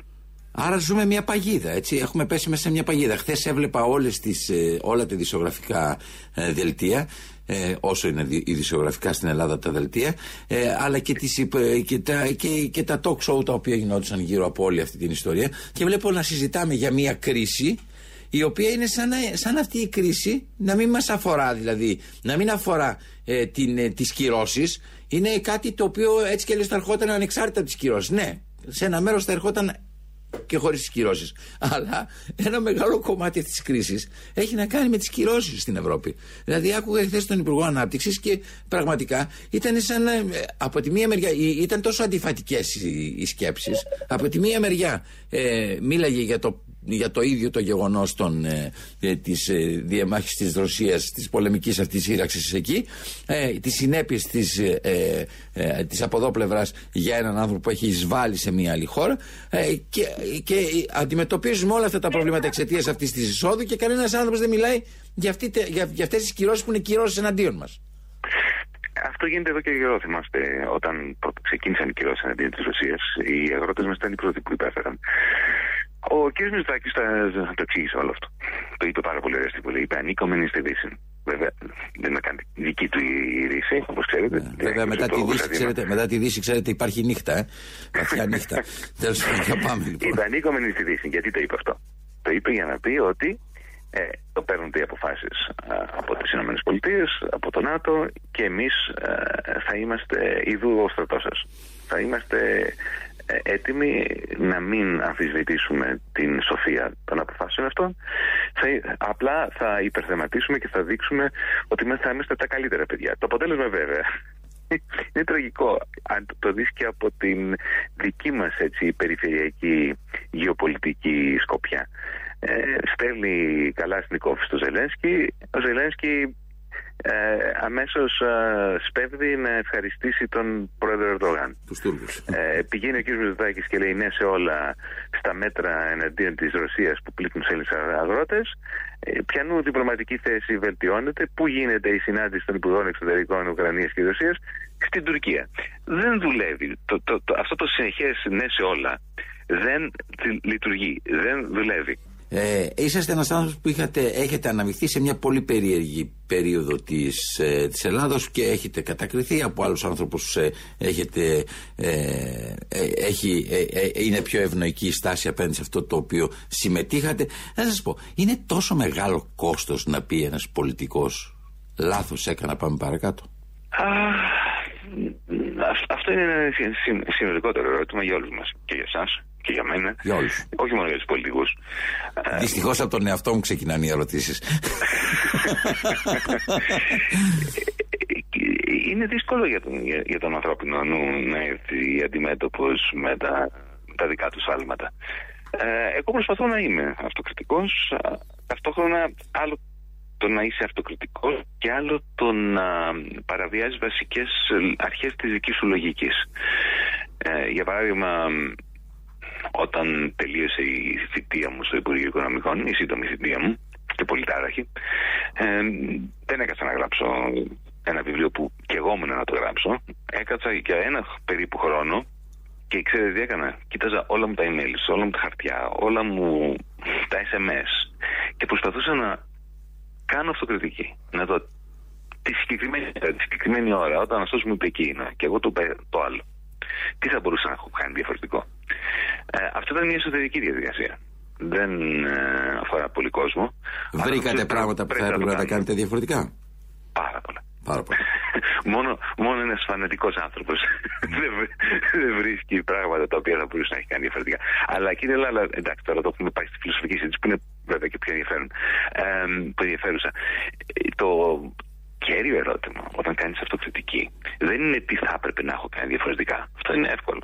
Άρα ζούμε μια παγίδα, έτσι. Έχουμε πέσει μέσα σε μια παγίδα. Χθες έβλεπα όλες τις, ε, όλα τα δισογραφικά ε, δελτία, ε, όσο είναι ειδησιογραφικά στην Ελλάδα τα δελτία, ε, αλλά και, τις, ε, και, τα, και, και τα talk show τα οποία γινόντουσαν γύρω από όλη αυτή την ιστορία. Και βλέπω να συζητάμε για μια κρίση η οποία είναι σαν, σαν αυτή η κρίση να μην μας αφορά δηλαδή, να μην αφορά ε, την, ε, τις κυρώσεις, είναι κάτι το οποίο έτσι και αλλιώς θα ερχόταν ανεξάρτητα από τις κυρώσεις. Ναι, σε ένα μέρος θα ερχόταν και χωρίς τις κυρώσεις. Αλλά ένα μεγάλο κομμάτι αυτής της κρίσης έχει να κάνει με τις κυρώσεις στην Ευρώπη. Δηλαδή, άκουγα χθες τον Υπουργό Ανάπτυξης και πραγματικά ήταν σαν. Ε, από τη μία μεριά. ήταν τόσο αντιφατικές οι, οι σκέψεις. Από τη μία μεριά ε, μίλαγε για το για το ίδιο το γεγονός ε, ε, της ε, διαμάχης της Ρωσίας, της πολεμικής αυτής σύραξης εκεί, ε, τις συνέπειες της ε, ε, της από εδώ πλευράς για έναν άνθρωπο που έχει εισβάλει σε μια άλλη χώρα ε, και, και αντιμετωπίζουμε όλα αυτά τα προβλήματα εξαιτίας αυτής της εισόδου και κανένας άνθρωπος δεν μιλάει για, αυτή, για, για αυτές τις κυρώσεις που είναι κυρώσεις εναντίον μας. αυτό γίνεται εδώ και καιρό, θυμάστε. Όταν ξεκίνησαν οι κυρώσεις εναντίον της Ρωσίας, οι αγρότες μας ήταν οι πρώτοι που υπέφεραν. Ο κ. Μητσοτάκης το εξήγησε όλο αυτό. Το είπε πάρα πολύ ωραία στην Βουλή. Είπε ανήκομενη στη Δύση. Βέβαια, δεν είναι καν δική του η Δύση, όπως ξέρετε. Ναι, βέβαια, μετά τη, Δύση, ξέρετε, μετά τη Δύση, ξέρετε, υπάρχει νύχτα. Ε. Βαθιά νύχτα. Τέλος πάντων, πάμε λοιπόν. Είπε ανήκομενη στη Δύση. Γιατί το είπε αυτό. Το είπε για να πει ότι ε, το παίρνουν οι αποφάσεις από τις ΗΠΑ, από το ΝΑΤΟ και εμείς ε, θα είμαστε ειδού ο στρατό σας. Θα είμαστε ε, έτοιμοι να μην αμφισβητήσουμε την σοφία των αποφάσεων αυτών. Θα, απλά θα υπερθεματίσουμε και θα δείξουμε ότι θα είμαστε τα καλύτερα παιδιά. Το αποτέλεσμα βέβαια είναι τραγικό. Αν το δεις και από την δική μας έτσι, περιφερειακή γεωπολιτική σκοπιά. Ε, στέλνει καλά στην κόφη στο Ζελένσκι. Ο Ζελένσκι ε, αμέσως ε, σπέβδει να ευχαριστήσει τον πρόεδρο Ερντογάν. Τους Τούρκους. Ε, πηγαίνει ο κ. Μητσοτάκης και λέει ναι σε όλα στα μέτρα εναντίον της Ρωσίας που πλήττουν σε Έλληνες αγρότες. Ε, πιανού διπλωματική θέση βελτιώνεται. Πού γίνεται η συνάντηση των Υπουργών Εξωτερικών Ουκρανίας και Ρωσίας; Στην Τουρκία. Δεν δουλεύει. Το, το, το, αυτό το συνεχές ναι σε όλα δεν λειτουργεί. Δεν δουλεύει. Ε, είσαστε ένας άνθρωπος που είχατε, έχετε αναμειχθεί σε μια πολύ περίεργη περίοδο της, ε, της Ελλάδος και έχετε κατακριθεί από άλλους άνθρωπους ε, έχετε, ε, ε έχει, ε, είναι πιο ευνοϊκή η στάση απέναντι σε αυτό το οποίο συμμετείχατε. Θα σας πω, είναι τόσο μεγάλο κόστος να πει ένας πολιτικός λάθος έκανα πάμε παρακάτω. Α, αυτό είναι ένα συνολικότερο ερώτημα για όλους μας και για εσάς και για μένα. Για όλους. Όχι μόνο για τους πολιτικούς. Δυστυχώς από τον εαυτό μου ξεκινάνε οι ερωτήσεις. Είναι δύσκολο για τον, για, τον ανθρώπινο νου να έρθει αντιμέτωπος με τα, τα δικά του άλματα. Ε, εγώ προσπαθώ να είμαι αυτοκριτικός, ταυτόχρονα άλλο το να είσαι αυτοκριτικός και άλλο το να παραβιάζει βασικές αρχές της δικής σου λογικής. Ε, για παράδειγμα, όταν τελείωσε η θητεία μου στο Υπουργείο Οικονομικών, η σύντομη θητεία μου και πολυτάραχη, ε, δεν έκατσα να γράψω ένα βιβλίο που και εγώ να το γράψω. Έκατσα για ένα περίπου χρόνο και ξέρετε τι έκανα. Κοίταζα όλα μου τα email, όλα μου τα χαρτιά, όλα μου τα SMS και προσπαθούσα να κάνω αυτοκριτική. Να δω τη συγκεκριμένη, τη συγκεκριμένη ώρα, όταν αυτός μου είπε εκείνα και εγώ το, το άλλο. Τι θα μπορούσα να έχω κάνει διαφορετικό. Ε, αυτό ήταν μια εσωτερική διαδικασία. Δεν ε, αφορά πολύ κόσμο. Βρήκατε πράγματα που θα έπρεπε να τα κάνετε διαφορετικά; Πάρα πολλά. Πάρα πολλά. μόνο, μόνο ένας φανατικός άνθρωπος δεν, δεν βρίσκει πράγματα τα οποία θα μπορούσε να έχει κάνει διαφορετικά. Αλλά κύριε Λάλα, εντάξει, τώρα το έχουμε πάει στη φιλοσοφική συζήτηση που είναι βέβαια και πιο ενδιαφέρον. Ε, που ενδιαφέρουσα. Το κέριο ερώτημα όταν κάνεις αυτοκριτική δεν είναι τι θα έπρεπε να έχω κάνει διαφορετικά. Αυτό είναι εύκολο.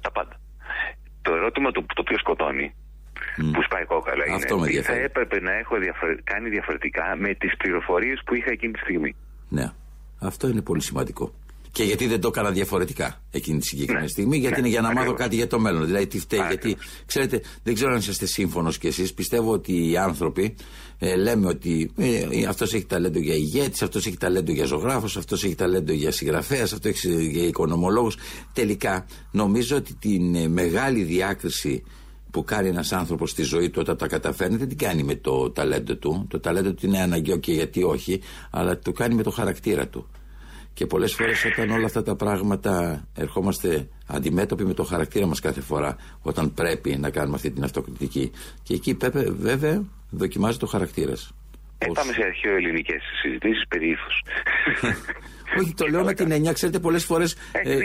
Τα πάντα. Το ερώτημα το, το οποίο σκοτώνει, mm. που σπάει κόκαλα, είναι τι θα έπρεπε να έχω κάνει διαφορετικά με τις πληροφορίες που είχα εκείνη τη στιγμή. Ναι. Αυτό είναι πολύ σημαντικό. Και γιατί δεν το έκανα διαφορετικά εκείνη τη συγκεκριμένη ναι. στιγμή, γιατί ναι. είναι για να μάθω κάτι για το μέλλον. Δηλαδή, τι φταίει, γιατί ξέρετε, δεν ξέρω αν είσαστε σύμφωνος κι εσείς. Πιστεύω ότι οι άνθρωποι ε, λέμε ότι ε, αυτός έχει ταλέντο για ηγέτης, αυτός έχει ταλέντο για ζωγράφος, αυτός έχει ταλέντο για συγγραφέας, αυτός έχει για οικονομολόγο. Τελικά, νομίζω ότι την ε, μεγάλη διάκριση που κάνει ένας άνθρωπος στη ζωή του όταν τα καταφέρνει δεν την κάνει με το ταλέντο του. Το ταλέντο του είναι αναγκαίο και γιατί όχι, αλλά το κάνει με το χαρακτήρα του. Και πολλές φορές όταν όλα αυτά τα πράγματα ερχόμαστε αντιμέτωποι με το χαρακτήρα μας κάθε φορά, όταν πρέπει να κάνουμε αυτή την αυτοκριτική. Και εκεί βέβαια δοκιμάζει το χαρακτήρας. Ε, πάμε σε αρχαίο ελληνικές συζητήσεις περί ύφους. Όχι, το λέω με την έννοια, ξέρετε, πολλές φορές. Ε,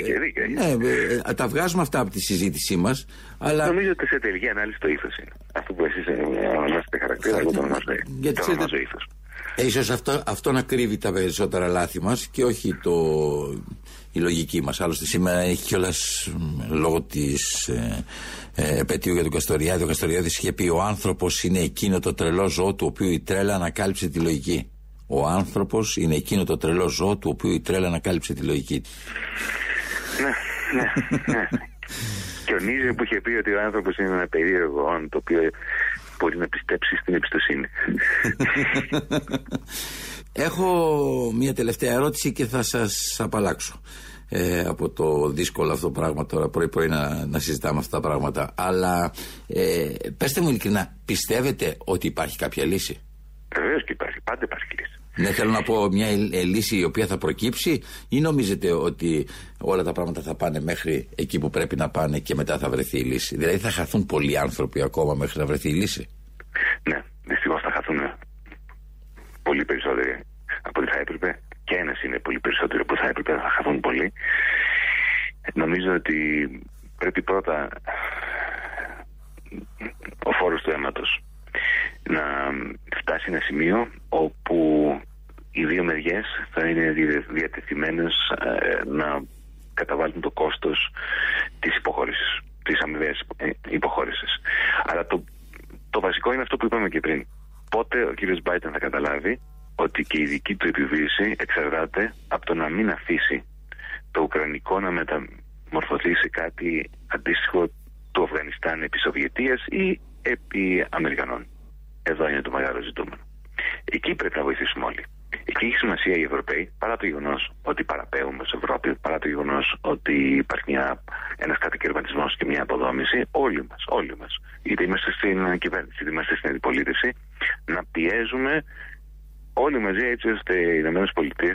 ναι, ε, τα βγάζουμε αυτά από τη συζήτησή μας. Αλλά... Νομίζω ότι σε τελική ανάλυση το ύφος είναι. Αυτό που εσείς ονομάζετε χαρακτήρα, εγώ το ονομάζω ύφος. Ε, ίσως αυτό, αυτό να κρύβει τα περισσότερα λάθη μας και όχι το, η λογική μας. Άλλωστε σήμερα έχει κιόλας λόγω της ε, ε, επαιτίου για τον Καστοριάδη. Ο Καστοριάδης είχε πει ο άνθρωπος είναι εκείνο το τρελό ζώο του οποίου η τρέλα ανακάλυψε τη λογική. Ο άνθρωπος είναι εκείνο το τρελό ζώο του οποίου η τρέλα ανακάλυψε τη λογική. Ναι, ναι, ναι. και ο Νίζε που είχε πει ότι ο άνθρωπος είναι ένα περίεργο το οποίο μπορεί να πιστέψει στην εμπιστοσύνη. Έχω μια τελευταία ερώτηση και θα σας απαλλάξω ε, από το δύσκολο αυτό πράγμα τώρα πρωί πρωί να, να συζητάμε αυτά τα πράγματα αλλά ε, πέστε μου ειλικρινά πιστεύετε ότι υπάρχει κάποια λύση; Βεβαίως και υπάρχει, πάντα υπάρχει λύση. Ναι, θέλω να πω μια ε, λύση η οποία θα προκύψει ή νομίζετε ότι όλα τα πράγματα θα πάνε μέχρι εκεί που πρέπει να πάνε και μετά θα βρεθεί η λύση; Δηλαδή θα χαθούν πολλοί άνθρωποι ακόμα μέχρι να βρεθεί η λύση; Ναι, δυστυχώς θα χαθούν πολύ περισσότεροι από ό,τι θα έπρεπε. Και ένας είναι πολύ περισσότερο που θα έπρεπε, θα χαθούν πολύ. Νομίζω ότι πρέπει πρώτα ο φόρος του αίματος να φτάσει ένα σημείο όπου οι δύο μεριές θα είναι διατεθειμένες ε, να καταβάλουν το κόστος της υποχώρησης, της αμοιβαίας ε, υποχώρησης. Αλλά το, το βασικό είναι αυτό που είπαμε και πριν. Πότε ο κύριος Μπάιτεν θα καταλάβει ότι και η δική του επιβίωση εξαρτάται από το να μην αφήσει το Ουκρανικό να μεταμορφωθεί σε κάτι αντίστοιχο του Αφγανιστάν επί Σοβιετίας ή επί Αμερικανών. Εδώ είναι το μεγάλο ζητούμενο. Εκεί πρέπει να βοηθήσουμε όλοι. Εκεί έχει σημασία οι Ευρωπαίοι, παρά το γεγονός ότι παραπέουμε σε Ευρώπη, παρά το γεγονός ότι υπάρχει ένας κατακαιρματισμός και μια αποδόμηση, όλοι μας, όλοι μας, είτε είμαστε στην κυβέρνηση, είτε είμαστε στην αντιπολίτευση, να πιέζουμε όλοι μαζί έτσι ώστε οι ΗΠΑ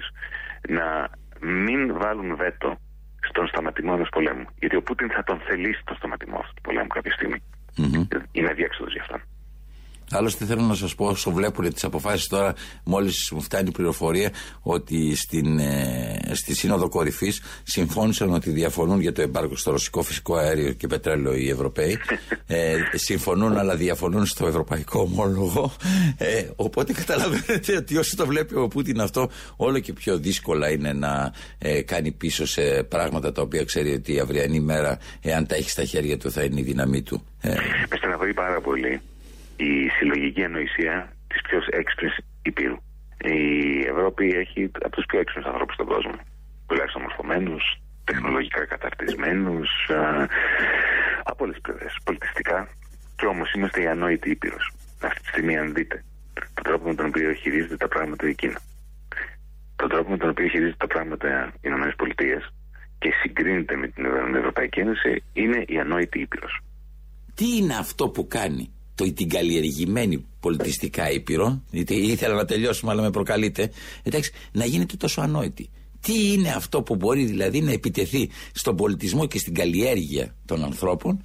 να μην βάλουν βέτο στον σταματημό ενός πολέμου. Γιατί ο Πούτιν θα τον θελήσει τον σταματημό αυτού του πολέμου κάποια στιγμή. Mm-hmm. Είναι αδιέξοδος γι' αυτό. Άλλωστε θέλω να σα πω, όσο βλέπουν τι αποφάσει τώρα, μόλι μου φτάνει η πληροφορία ότι στην, ε, στη Σύνοδο Κορυφή συμφώνησαν ότι διαφωνούν για το εμπάργκο στο ρωσικό φυσικό αέριο και πετρέλαιο οι Ευρωπαίοι. Ε, συμφωνούν, αλλά διαφωνούν στο ευρωπαϊκό ομόλογο. Ε, οπότε καταλαβαίνετε ότι όσο το βλέπει ο Πούτιν αυτό, όλο και πιο δύσκολα είναι να ε, κάνει πίσω σε πράγματα τα οποία ξέρει ότι η αυριανή μέρα, εάν τα έχει στα χέρια του, θα είναι η δύναμή του. Ε. Με στεναχωρεί πάρα πολύ η συλλογική ανοησία της πιο έξυπνης υπήρου. Η Ευρώπη έχει από τους πιο έξυπνους ανθρώπους στον κόσμο. Τουλάχιστον μορφωμένους, τεχνολογικά καταρτισμένους, από όλες τις πλευρές. Πολιτιστικά. Και όμως είμαστε η ανόητη ήπειρο. Αυτή τη στιγμή, αν δείτε τον τρόπο με τον οποίο χειρίζεται τα πράγματα η Κίνα, τον τρόπο με τον οποίο χειρίζεται τα πράγματα οι Ηνωμένες Πολιτείες και συγκρίνεται με την Ευρωπαϊκή Ένωση, είναι η ανόητη ήπειρο. Τι είναι αυτό που κάνει; Το, την καλλιεργημένη πολιτιστικά ήπειρο, γιατί ήθελα να τελειώσουμε αλλά με προκαλείτε, εντάξει, να γίνεται τόσο ανόητη. Τι είναι αυτό που μπορεί δηλαδή να επιτεθεί στον πολιτισμό και στην καλλιέργεια των ανθρώπων,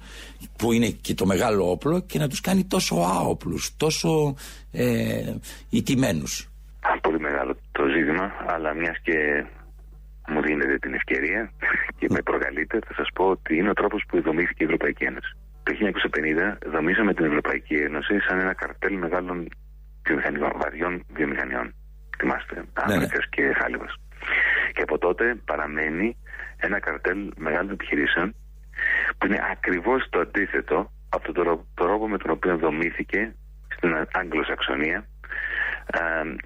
που είναι και το μεγάλο όπλο, και να τους κάνει τόσο άοπλους, τόσο ε, ιτημένους; Πολύ μεγάλο το ζήτημα, αλλά μιας και μου δίνετε την ευκαιρία και με προκαλείτε, θα σας πω ότι είναι ο τρόπος που δομήθηκε η Ευρωπαϊκή Ένωση το 1950 δομήσαμε την Ευρωπαϊκή Ένωση σαν ένα καρτέλ μεγάλων βιομηχανικών, βαριών βιομηχανιών. Θυμάστε, ναι, ναι. και Χάλιβας. Και από τότε παραμένει ένα καρτέλ μεγάλων επιχειρήσεων που είναι ακριβώς το αντίθετο από τον τρόπο με τον οποίο δομήθηκε στην Αγγλοσαξονία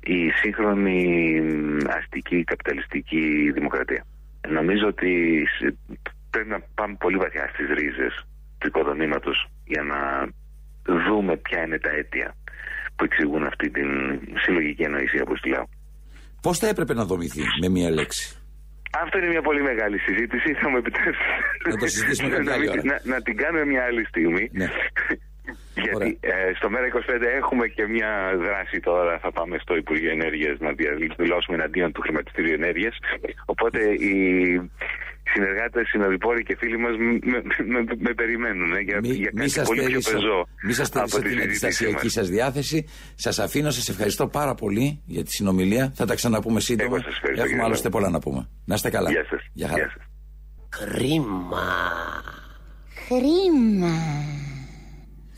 η σύγχρονη αστική καπιταλιστική δημοκρατία. Νομίζω ότι πρέπει να πάμε πολύ βαθιά στις ρίζες του οικοδομήματος για να δούμε ποια είναι τα αίτια που εξηγούν αυτή την συλλογική ανοησία όπως τη λέω. Πώς θα έπρεπε να δομηθεί με μία λέξη; Αυτό είναι μια πολύ μεγάλη συζήτηση. Θα μου επιτρέψετε να, το συζητήσουμε να, να, να, την κάνουμε μια άλλη στιγμή. Ναι. Γιατί ε, στο ΜΕΡΑ25 έχουμε και μια δράση τώρα. Θα πάμε στο Υπουργείο Ενέργειας να δηλώσουμε εναντίον του χρηματιστήριου ενέργειας. Οπότε οι συνεργάτες, συνοδοιπόροι και φίλοι μας με, με, με, περιμένουν ε, για, μη, για κάτι μη πολύ πιο πεζό. Μην σας στέλνω την αντιστασιακή σας διάθεση. Σας αφήνω, σας ευχαριστώ πάρα πολύ για τη συνομιλία. Θα τα ξαναπούμε σύντομα. Έχουμε άλλωστε πολλά να πούμε. Να είστε καλά. Γεια σας. Γεια σας. Χρήμα. Χρήμα.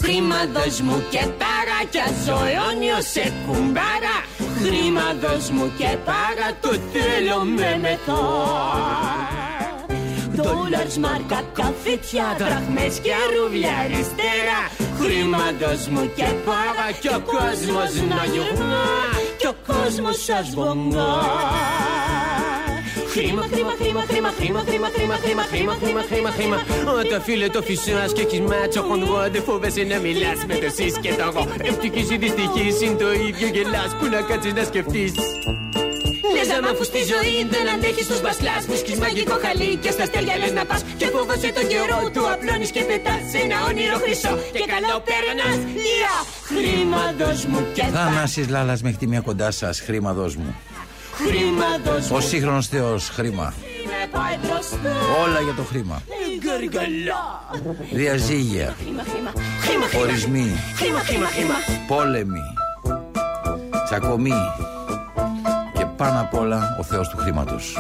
Χρήμα δώσ' μου και πάρα κι αζωόνιο σε κουμπάρα Χρήμα δώσ' μου και πάρα το θέλω με μετά Δόλαρς, μάρκα, καφέτια, δραχμές και ρούβλια αριστερά Χρήμα δώσ' μου και πάρα κι ο κόσμος να γυρνά Κι ο κόσμος σας βομνά Χρήμα, χρήμα, χρήμα, χρήμα, χρήμα, χρήμα, χρήμα, χρήμα, χρήμα, χρήμα, χρήμα, χρήμα. Όταν φίλε το φυσάς και έχεις μάτσο χοντρό Δεν φοβάσαι να μιλάς με το σεις και το εγώ Ευτυχής ή δυστυχής είναι το ίδιο γελάς Που να κάτσεις να σκεφτείς Λέζαμα που στη ζωή δεν αντέχεις στου μπασλάσκου. Κι μαγικό χαλί και στα στέλια λες να πας. Και φοβάσαι τον καιρό του απλώνεις και πετάς σε ένα όνειρο χρυσό. Και καλό περνά, λία χρήματος μου και θα. Θανάση Λάλας με τη μία κοντά σας, χρήματος μου. Χρήματος Ο σύγχρονος Θεός, χρήμα. Όλα για το χρήμα. Διαζύγια. Ορισμοί. Πόλεμοι. Τσακωμοί πάνω απ' όλα ο θεός του χρήματος.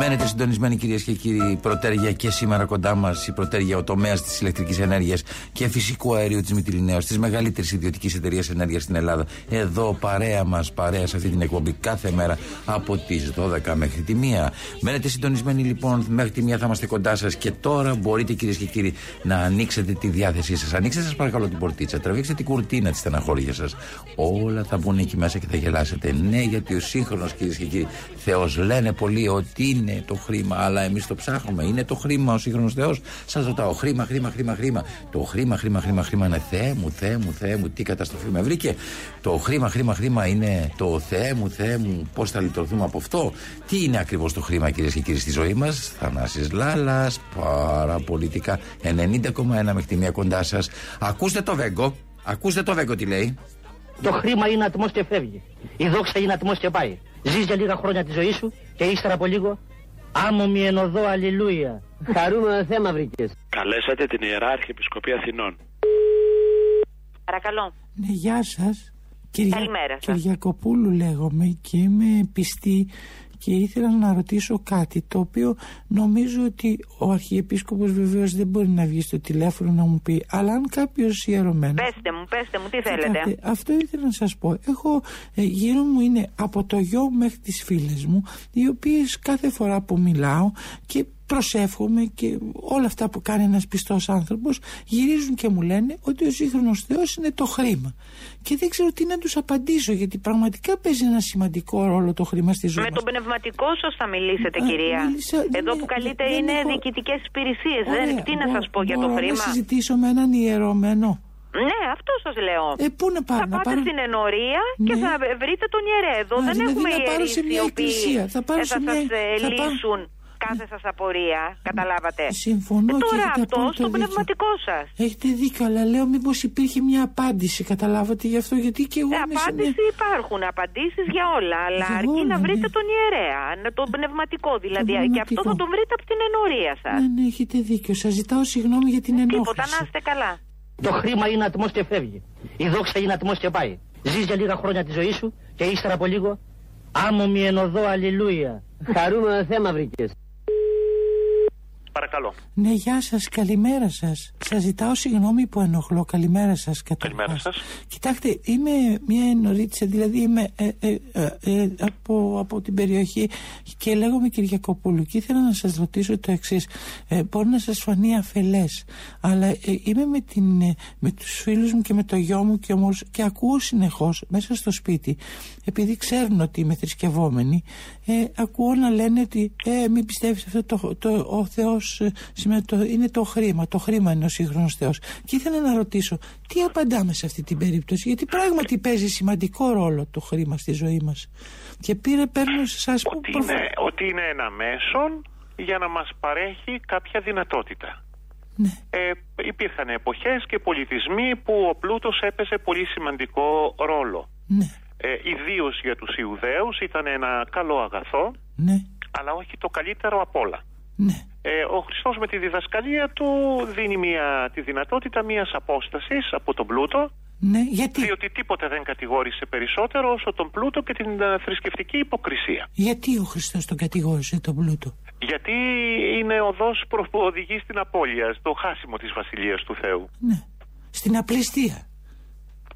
Μένετε συντονισμένοι κυρίες και κύριοι. Η Πρωτέργεια και σήμερα κοντά μας. Η Πρωτέργεια, ο τομέας της ηλεκτρικής ενέργειας και φυσικού αερίου της Μητυλινέω, της μεγαλύτερης ιδιωτικής εταιρείας ενέργειας στην Ελλάδα. Εδώ παρέα μας, παρέα σε αυτή την εκπομπή κάθε μέρα από τις 12 μέχρι τη 1. Μένετε συντονισμένοι λοιπόν μέχρι τη 1 θα είμαστε κοντά σας και τώρα μπορείτε κυρίες και κύριοι να ανοίξετε τη διάθεσή σας. Ανοίξτε σας παρακαλώ την πορτίτσα, τραβήξτε την κουρτίνα της στεναχώρια σας. Όλα θα μπουν εκεί μέσα και θα γελάσετε. Ναι, γιατί ο σύγχρονος κυρίες και κύριοι Θεός λένε πολλοί ότι είναι το χρήμα, αλλά εμείς το ψάχνουμε. Είναι το χρήμα ο σύγχρονος Θεός. Σας ρωτάω, χρήμα, χρήμα, χρήμα, χρήμα. Το χρήμα, χρήμα, χρήμα, χρήμα είναι Θεέ μου, Θεέ μου, Θεέ μου, τι καταστροφή με βρήκε. Το χρήμα, χρήμα, χρήμα είναι το Θεέ μου, Θεέ μου, πώς θα λυτρωθούμε από αυτό. Τι είναι ακριβώς το χρήμα, κυρίες και κύριοι, στη ζωή μας; Θανάσης Λάλας, παραπολιτικά 90,1 μέχρι τη μία κοντά σας. Ακούστε το βέγκο. Ακούστε το βέγκο τι λέει. Το χρήμα είναι ατμός και φεύγει. Η δόξα είναι ατμός και πάει. Ζεις για λίγα χρόνια τη ζωή σου και ύστερα από λίγο άμμο μη ενωδώ αλληλούια. Χαρούμενο θέμα βρήκες. Καλέσατε την Ιερά Αρχιεπισκοπή Αθηνών. Παρακαλώ. Ναι, γεια σας. Κυρια... Καλημέρα σας. Κυριακοπούλου λέγομαι και είμαι πιστή και ήθελα να ρωτήσω κάτι το οποίο νομίζω ότι ο Αρχιεπίσκοπος βεβαίως δεν μπορεί να βγει στο τηλέφωνο να μου πει αλλά αν κάποιος ιερωμένος Πέστε μου, πέστε μου, τι θέλετε. Κοιτάξτε, αυτό ήθελα να σας πω. Έχω ε, γύρω μου είναι από το γιο μου μέχρι τις φίλες μου, οι οποίες κάθε φορά που μιλάω και προσεύχομαι και όλα αυτά που κάνει ένας πιστός άνθρωπος γυρίζουν και μου λένε ότι ο σύγχρονος Θεός είναι το χρήμα. Και δεν ξέρω τι να τους απαντήσω γιατί πραγματικά παίζει ένα σημαντικό ρόλο το χρήμα στη ζωή Με μας. τον πνευματικό σας θα μιλήσετε, Α, κυρία. μίλησα, Εδώ ναι, που καλείτε δεν είναι έχω- διοικητικές υπηρεσίες. Ωραία, Τι να μπο- σας πω για το μπορώ χρήμα; να συζητήσω με έναν ιερωμένο. Ναι, αυτό σας λέω. Ε, πού να πάρω, θα να πάτε πάρω- στην ενορία και Ναι. θα βρείτε τον ιερέα. Εδώ Α, δεν δηλαδή έχουμε να πάρω σε ιερείς μια οι οποίοι εκκλησία. Θα πάρω ε, σε μια- σας ε, θα πάρω- λύσουν κάθε σας απορία. Καταλάβατε. Συμφωνώ Ε, και τώρα έχετε αυτό απόλυτο στο δίκιο. πνευματικό σας. Έχετε δίκιο, αλλά λέω μήπως υπήρχε μια απάντηση. Καταλάβατε γι' αυτό, γιατί και εγώ είμαι σε μια- Απάντηση υπάρχουν, απαντήσεις για όλα. Αλλά Για αρκεί όλα, να βρείτε ναι. τον ιερέα, να- τον πνευματικό δηλαδή. Και αυτό πνευματικό. θα τον βρείτε από την ενορία σας. Ναι, ναι, έχετε δίκιο. Σας ζητάω συγγνώμη για την Τίποτα, ενόχληση. να είστε καλά. Το χρήμα είναι ατμός και φεύγει. Η δόξα είναι ατμός και πάει. Ζεις για λίγα χρόνια τη ζωή σου και ύστερα από λίγο άμμο μη ενωδώ αλληλούια. Χαρούμενο θέμα βρήκες. Παρακαλώ. Ναι, γεια σας, καλημέρα σας. Σας ζητάω συγγνώμη που ενοχλώ. Καλημέρα σας, Καλημέρα σας. Κοιτάξτε, είμαι μια ενορίτσα, δηλαδή είμαι ε, ε, ε, ε, από, από την περιοχή και λέγομαι Κυριακοπούλου. Και ήθελα να σας ρωτήσω το εξής. Ε, μπορεί να σας φανεί αφελές, αλλά ε, είμαι με, την, ε, με τους φίλους μου και με το γιο μου και, όμως, και ακούω συνεχώς μέσα στο σπίτι, επειδή ξέρουν ότι είμαι θρησκευόμενη, ε, ακούω να λένε ότι ε, μην πιστεύεις αυτό το, το, ο Θεός είναι το χρήμα. Το χρήμα είναι ο σύγχρονος Θεός. Και ήθελα να ρωτήσω, τι απαντάμε σε αυτή την περίπτωση, γιατί πράγματι παίζει σημαντικό ρόλο το χρήμα στη ζωή μας. Και πήρε, παίρνω σε εσάς που. Ότι προφα- είναι, ότι είναι ένα μέσον για να μας παρέχει κάποια δυνατότητα. Ναι. Ε, υπήρχαν εποχές και πολιτισμοί που ο πλούτος έπαιζε πολύ σημαντικό ρόλο. Ναι, Ε, Ιδίως για τους Ιουδαίους ήταν ένα καλό αγαθό, ναι, αλλά όχι το καλύτερο απ' όλα. ναι. Ε, ο Χριστός με τη διδασκαλία του δίνει μια, τη δυνατότητα μιας απόστασης από τον πλούτο, Ναι, γιατί, διότι τίποτε δεν κατηγόρησε περισσότερο όσο τον πλούτο και την ε, θρησκευτική υποκρισία. γιατί ο Χριστός τον κατηγόρησε τον πλούτο; Γιατί είναι οδός προ- που οδηγεί στην απώλεια, στο χάσιμο της Βασιλείας του Θεού. Ναι. Στην απληστία.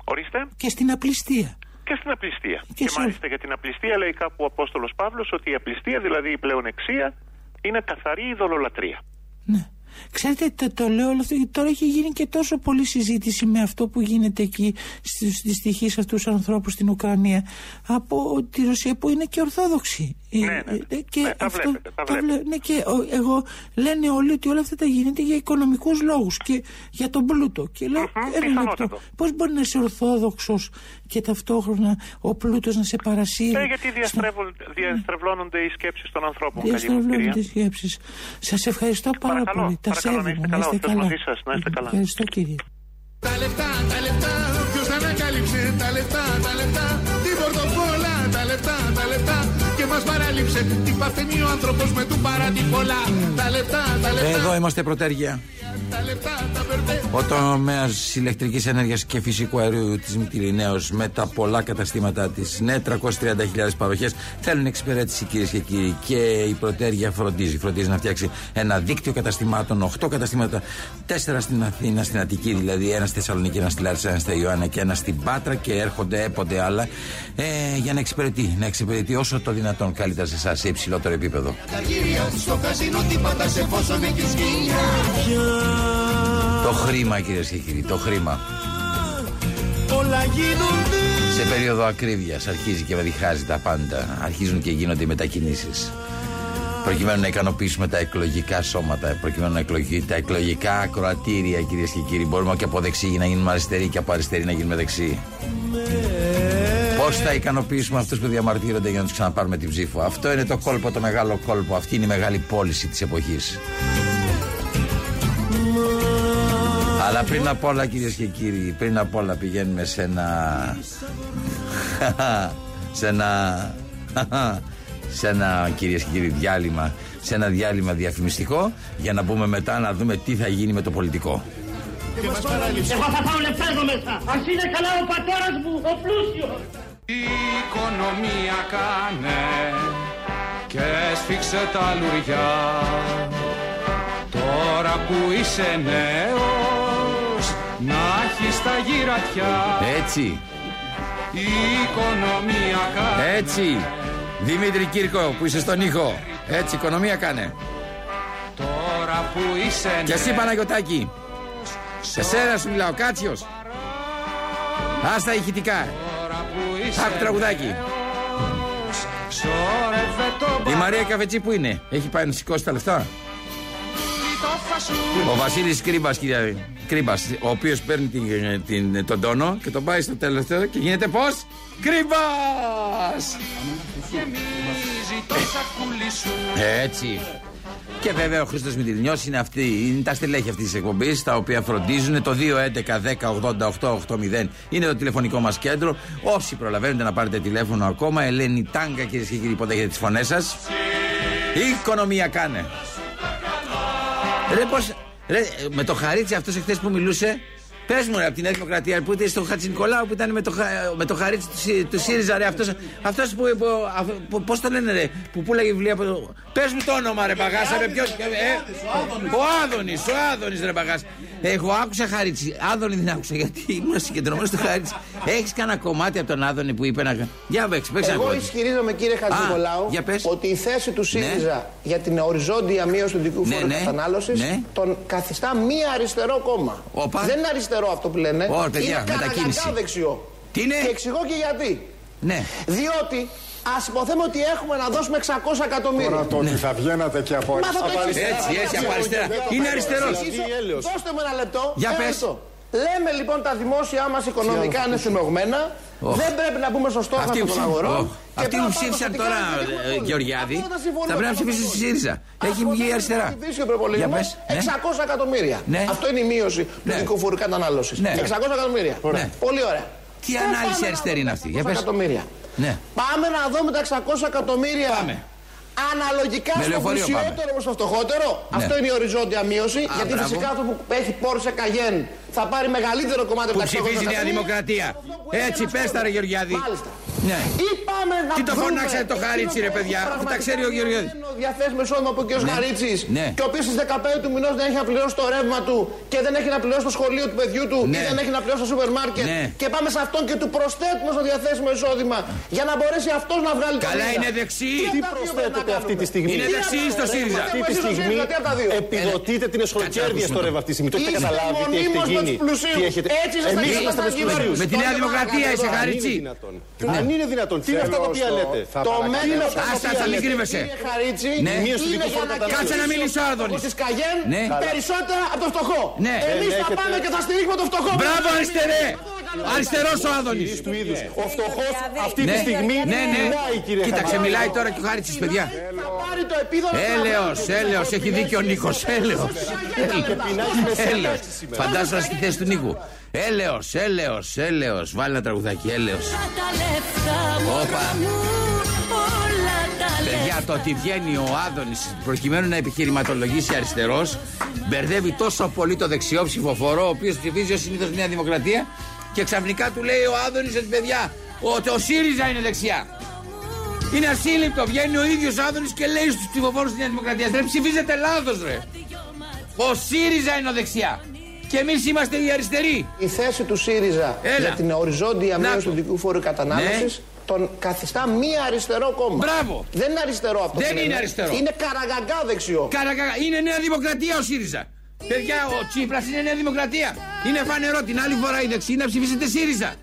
Ορίστε. Και στην απληστία. Και στην απληστία. Και Και, σε- μάλιστα για την απληστία λέει κάπου ο Απόστολος Παύλος ότι η απληστία, δηλαδή η πλεονεξία, είναι καθαρή ειδωλολατρία. Ναι. Ξέρετε, το, το λέω όλο αυτό γιατί τώρα έχει γίνει και τόσο πολλή συζήτηση με αυτό που γίνεται εκεί στις δυστυχείς αυτούς τους ανθρώπους στην Ουκρανία από τη Ρωσία που είναι και ορθόδοξη. Ε, Ναι, ναι. ε, και Ναι, τα βλέπετε, τα το βλέπετε. βλέ- ναι, και ο- εγώ λένε όλοι ότι όλα αυτά τα γίνεται για οικονομικούς λόγους και για τον πλούτο. Και λέω, Μμμ, ένα λεπτό, πιθανότατο. πώς μπορεί να είσαι ορθόδοξος και ταυτόχρονα ο πλούτος να σε παρασύρει. Ε, γιατί διαστρεβολ- διαστρεβλώνονται οι σκέψεις των ανθρώπων. Καλή μου Διαστρεβλώνουν κυρία. τις σκέψεις. Σας ευχαριστώ πάρα Παρακαλώ, πολύ. Τα παρακαλώ, να σέβομαι. είστε Να καλά, είστε ο Θεός καλά. μαζί σας, να είστε καλά. Ευχαριστώ κύριε. Τα λεφτά, τα λεφτά, ποιος τα ανακάλυψε Τα λεφτά, τα λεφτά, μας παράλειψε Τι παθαίνει ο άνθρωπος με του παρατυπώλα Τα λεφτά, τα λεφτά, Εδώ είμαστε πρωτέργεια. Τα λεφτά, τα μπερδέ Ο τομέα ηλεκτρικής ενέργειας και φυσικού αερίου της Μυτιλινέω με τα πολλά καταστήματά της, ναι, 330.000 παροχές, θέλουν εξυπηρέτηση κυρίες και κύριοι. Και η πρωτέργεια φροντίζει. Φροντίζει να φτιάξει ένα δίκτυο καταστημάτων, 8 καταστήματα, 4 στην Αθήνα, στην Αττική δηλαδή, ένα στη Θεσσαλονίκη, ένα στη Λάρισα, ένα στη Ιωάννα και ένα στην Πάτρα και έρχονται έποτε άλλα ε, για να εξυπηρετεί, να εξυπηρετεί όσο το δυνατόν καλύτερα σε εσάς σε υψηλότερο επίπεδο. Τα γύρια στο καζίνο τι πατάς εφόσον έχεις γύρια Το χρήμα κυρίες και κύριοι, το χρήμα. Όλα γίνονται Σε περίοδο ακρίβειας αρχίζει και διχάζει τα πάντα. Αρχίζουν και γίνονται οι μετακινήσεις. Προκειμένου να ικανοποιήσουμε τα εκλογικά σώματα, προκειμένου να εκλογεί τα εκλογικά ακροατήρια, κυρίες και κύριοι. Μπορούμε και από δεξί να γίνουμε αριστεροί και από αριστεροί να γίνουμε δεξί. Πώς θα ικανοποιήσουμε αυτούς που διαμαρτύρονται για να τους ξαναπάρουμε την ψήφο; Αυτό είναι το κόλπο, το μεγάλο κόλπο. Αυτή είναι η μεγάλη πώληση της εποχής. Αλλά πριν απ' όλα κυρίες και κύριοι, πριν απ' όλα πηγαίνουμε σε ένα. σε ένα. σε ένα κυρίες και κύριοι διάλειμμα. Σε ένα διάλειμμα διαφημιστικό για να μπούμε μετά να δούμε τι θα γίνει με το πολιτικό. Εγώ θα πάω λεφτά εδώ μέσα. Ας είναι καλά ο πατέρας μου, ο πλούσιος. Η οικονομία κάνε και σφίξε τα λουριά Τώρα που είσαι νέος να έχεις τα γυρατιά Έτσι, Η οικονομία κάνε έτσι. Δημήτρη Κύρκο που είσαι στον ήχο. Έτσι, οικονομία κάνε. Τώρα που είσαι Και εσύ Παναγιωτάκη. Εσένα σου μιλάω, Κάτσιος. Άστα ηχητικά. Τώρα που είσαι Άκου τραγουδάκι. Ξόρευε το Η Μαρία Καφετσί που είναι. Έχει πάει να σηκώσει τα λεφτά; Μπαρίτοφα σου Ο Βασίλης Κρύμπας, κυρία Κρύμπας, ο οποίος παίρνει την, την- τον τόνο και τον πάει στο τελευταίο και γίνεται πώς; Κρύμπας! γεμίζει το σακούλι σου Έτσι. Και βέβαια ο Χρήστος Μητυλινιό είναι, αυτή, είναι τα στελέχη αυτής της εκπομπής, τα οποία φροντίζουν. Το 211-10-80-880 είναι το τηλεφωνικό μας κέντρο. Όσοι προλαβαίνετε να πάρετε τηλέφωνο ακόμα, Ελένη Τάγκα, κυρίες και κύριοι, υποδέχετε τις φωνές σας. Οικονομία κάνε. Ρε, πώς, ρε, με το χαρίτσι αυτός εχθές που μιλούσε, πες μου ρε, από την Νέα Δημοκρατία που ήταν στο Χατζη Νικολάου που ήταν με το, χα- με το χαρίτσι του, Σι- του ΣΥΡΙΖΑ, ρε. Αυτό αυτός που. που, αφ- που Πώς το λένε, ρε, που πουλάγε βιβλία από το. Πες μου το όνομα, ρε, μπαγάσα, με ποιο. Ε, ο Άδωνης, ο Άδωνης, ρε, μπαγάσα. Εγώ άκουσα χαρίτσι. Άδωνη δεν άκουσα γιατί ήμουν συγκεντρωμένος στο χαρίτσι. Έχεις κανένα κομμάτι από τον Άδωνη που είπε να. Για παίξει, παίξει ένα Εγώ κομμάτι. ισχυρίζομαι, κύριε Χατζηνικολάου, για πες. ότι η θέση του ΣΥΡΙΖΑ για την οριζόντια μείωση του δικού Ναι, φόρου ναι, κατανάλωσης ναι. τον καθιστά μία αριστερό κόμμα. Όπα. Δεν είναι αριστερό αυτό που λένε. Ω, παιδιά, είναι μετακίνηση. καναγακά δεξιό. Τι είναι; Και εξηγώ και γιατί. Ναι. Διότι ας υποθέμε ότι έχουμε να δώσουμε 600 εκατομμύρια. Τώρα το ότι θα βγαίνατε και από Μα θα το από εξηγήσω. Έτσι, έτσι, από αριστερά. Είναι αριστερός. Εξηγήσω. Δώστε μου ένα λεπτό. Για ένα πες. λεπτό. Λέμε λοιπόν τα δημόσια μας οικονομικά είναι συμμεγμένα. Οχ. Δεν πρέπει να μπούμε στο στόχο Αυτοί των που ψήφισαν, αγορών. Οχ. και Αυτοί πρέπει που να πάμε ψήφισαν στα τώρα, δικά μας ε, συμφωνούμε. Γεωργιάδη, Αυτό δεν συμφωνούμε. θα πρέπει να ψηφίσουν στη ΣΥΡΙΖΑ. Έχει βγει η αριστερά. Θα ψηφίσει ο προπολογισμός Για πες, ναι. 600 εκατομμύρια. Ναι. Αυτό είναι η μείωση του Ναι. δικού φορού κατανάλωσης. Ναι. 600 εκατομμύρια. Ναι. Πολύ ωραία. Τι Δεν ανάλυση πάμε να αριστερή δούμε είναι αυτή, 600 για πες. εκατομμύρια. Ναι. Πάμε να δούμε τα 600 εκατομμύρια. Πάμε. Αναλογικά Με στο λεωφορείο πλουσιότερο προ το φτωχότερο. Ναι. Αυτό είναι η οριζόντια μείωση. γιατί μπράβο. φυσικά αυτό που έχει Porsche Cayenne θα πάρει μεγαλύτερο κομμάτι Που από τα 600 ψηφίζει η Νέα εκατομμύρια. Δημοκρατία. Αυτό που Έτσι, έχει ένας πες τα, ρε κόσμος. Γεωργιάδη. Μάλιστα. Ναι. Ή πάμε να Τι το βρούμε φωνάξατε το Χαρίτσι, ρε, παιδιά, εκείνο που αφού τα ξέρει ο πραγματικά Γεωργιάδης. είναι ο διαθέσιμο εισόδημα από ο κ. Ναι. Χαρίτσης Ναι. και ο οποίος στις 15 του μηνός δεν έχει να πληρώσει το ρεύμα του και δεν έχει να πληρώσει το σχολείο του παιδιού του Ναι. ή δεν έχει να πληρώσει το σούπερ μάρκετ. Ναι. Και πάμε σε αυτόν και του προσθέτουμε στο διαθέσιμο εισόδημα για να μπορέσει αυτός να βγάλει το Καλά μήνα. είναι δεξί. Τι Τι από τα δύο πρέπει να προσθέτετε αυτή τη κάνουμε; στιγμή; Είναι Τι δεξί από- στο Ρε, ΣΥΡΙΖΑ. μα, Αυτή τη εσείς στο στιγμή ΣΥΡΙΖΑ, τι από τα δύο; επιδοτείτε την εσχροκέρδεια Κάτσε, στο ακούσουμε. ρεύμα αυτή τη στιγμή. Το έχετε Είστε καταλάβει τι έχετε μονίμως με γίνει. τους πλουσίους. Τι έχετε... Έτσι είστε Εμείς στα είμαστε με τους κυβέρνηση. πλουσίους. Με τη Νέα Τότε Δημοκρατία παρακαλώ. είσαι Αν είναι Χαρίτσι. δυνατόν. Αν είναι δυνατόν. Τι είναι αυτά τα οποία Θέλω λέτε; στο- Το μέλλον Άστα, άστα, μην κρύβεσαι. Κύριε Χαρίτσι, Ναι. Η μείωση του είναι δικού για να φοροκατανάλωσης. Κάτσε να μιλήσω, Άδωνης. Της Καγέν Ναι. περισσότερα από το φτωχό. Ναι. Εμείς Δεν θα έχετε- πάμε και θα στηρίξουμε το φτωχό. Μπράβο αριστερέ. Αριστερός ο Άδωνης. του είδους. Ο φτωχός αυτή τη Ναι, στιγμή ναι, ναι. μιλάει κύριε Κοίταξε, Χαρίτσι. μιλάει τώρα και ο Χάριτσης, παιδιά. Θα πάρει το επίδομα. Έλεος, έλεος, έχει δίκιο ο Νίκος, έλεος. Έλεος. Φαντάζομαι στη θέση του Νίκου. Έλεος, έλεος, έλεος. Βάλει ένα τραγουδάκι, έλεος. Όπα. Παιδιά, το ότι βγαίνει ο Άδωνης προκειμένου να επιχειρηματολογήσει αριστερός, μπερδεύει τόσο πολύ το δεξιό ψηφοφορό, ο οποίος ψηφίζει ως συνήθως Νέα Δημοκρατία, και ξαφνικά του λέει ο Άδωνης ότι παιδιά, ότι ο ΣΥΡΙΖΑ είναι δεξιά. Είναι ασύλληπτο. Βγαίνει ο ίδιος Άδωνης και λέει στους ψηφοφόρους της Νέας Δημοκρατίας: Ρε, ψηφίζετε λάθος, ρε. Ο ΣΥΡΙΖΑ είναι ο δεξιά. Και εμείς είμαστε οι αριστεροί. Η θέση του ΣΥΡΙΖΑ Έλα. για την οριζόντια Να μείωση το. του δικού φόρου κατανάλωσης Ναι. τον καθιστά μη αριστερό κόμμα. Μπράβο. Δεν είναι αριστερό αυτό. Δεν που είναι λένε. αριστερό. Είναι καραγαγκά δεξιό. Καρακα... Είναι Νέα Δημοκρατία ο ΣΥΡΙΖΑ. Παιδιά, ο Τσίπρας είναι Νέα Δημοκρατία. Είναι φανερό την άλλη φορά οι δεξιοί να ψηφίσετε ΣΥΡΙΖΑ.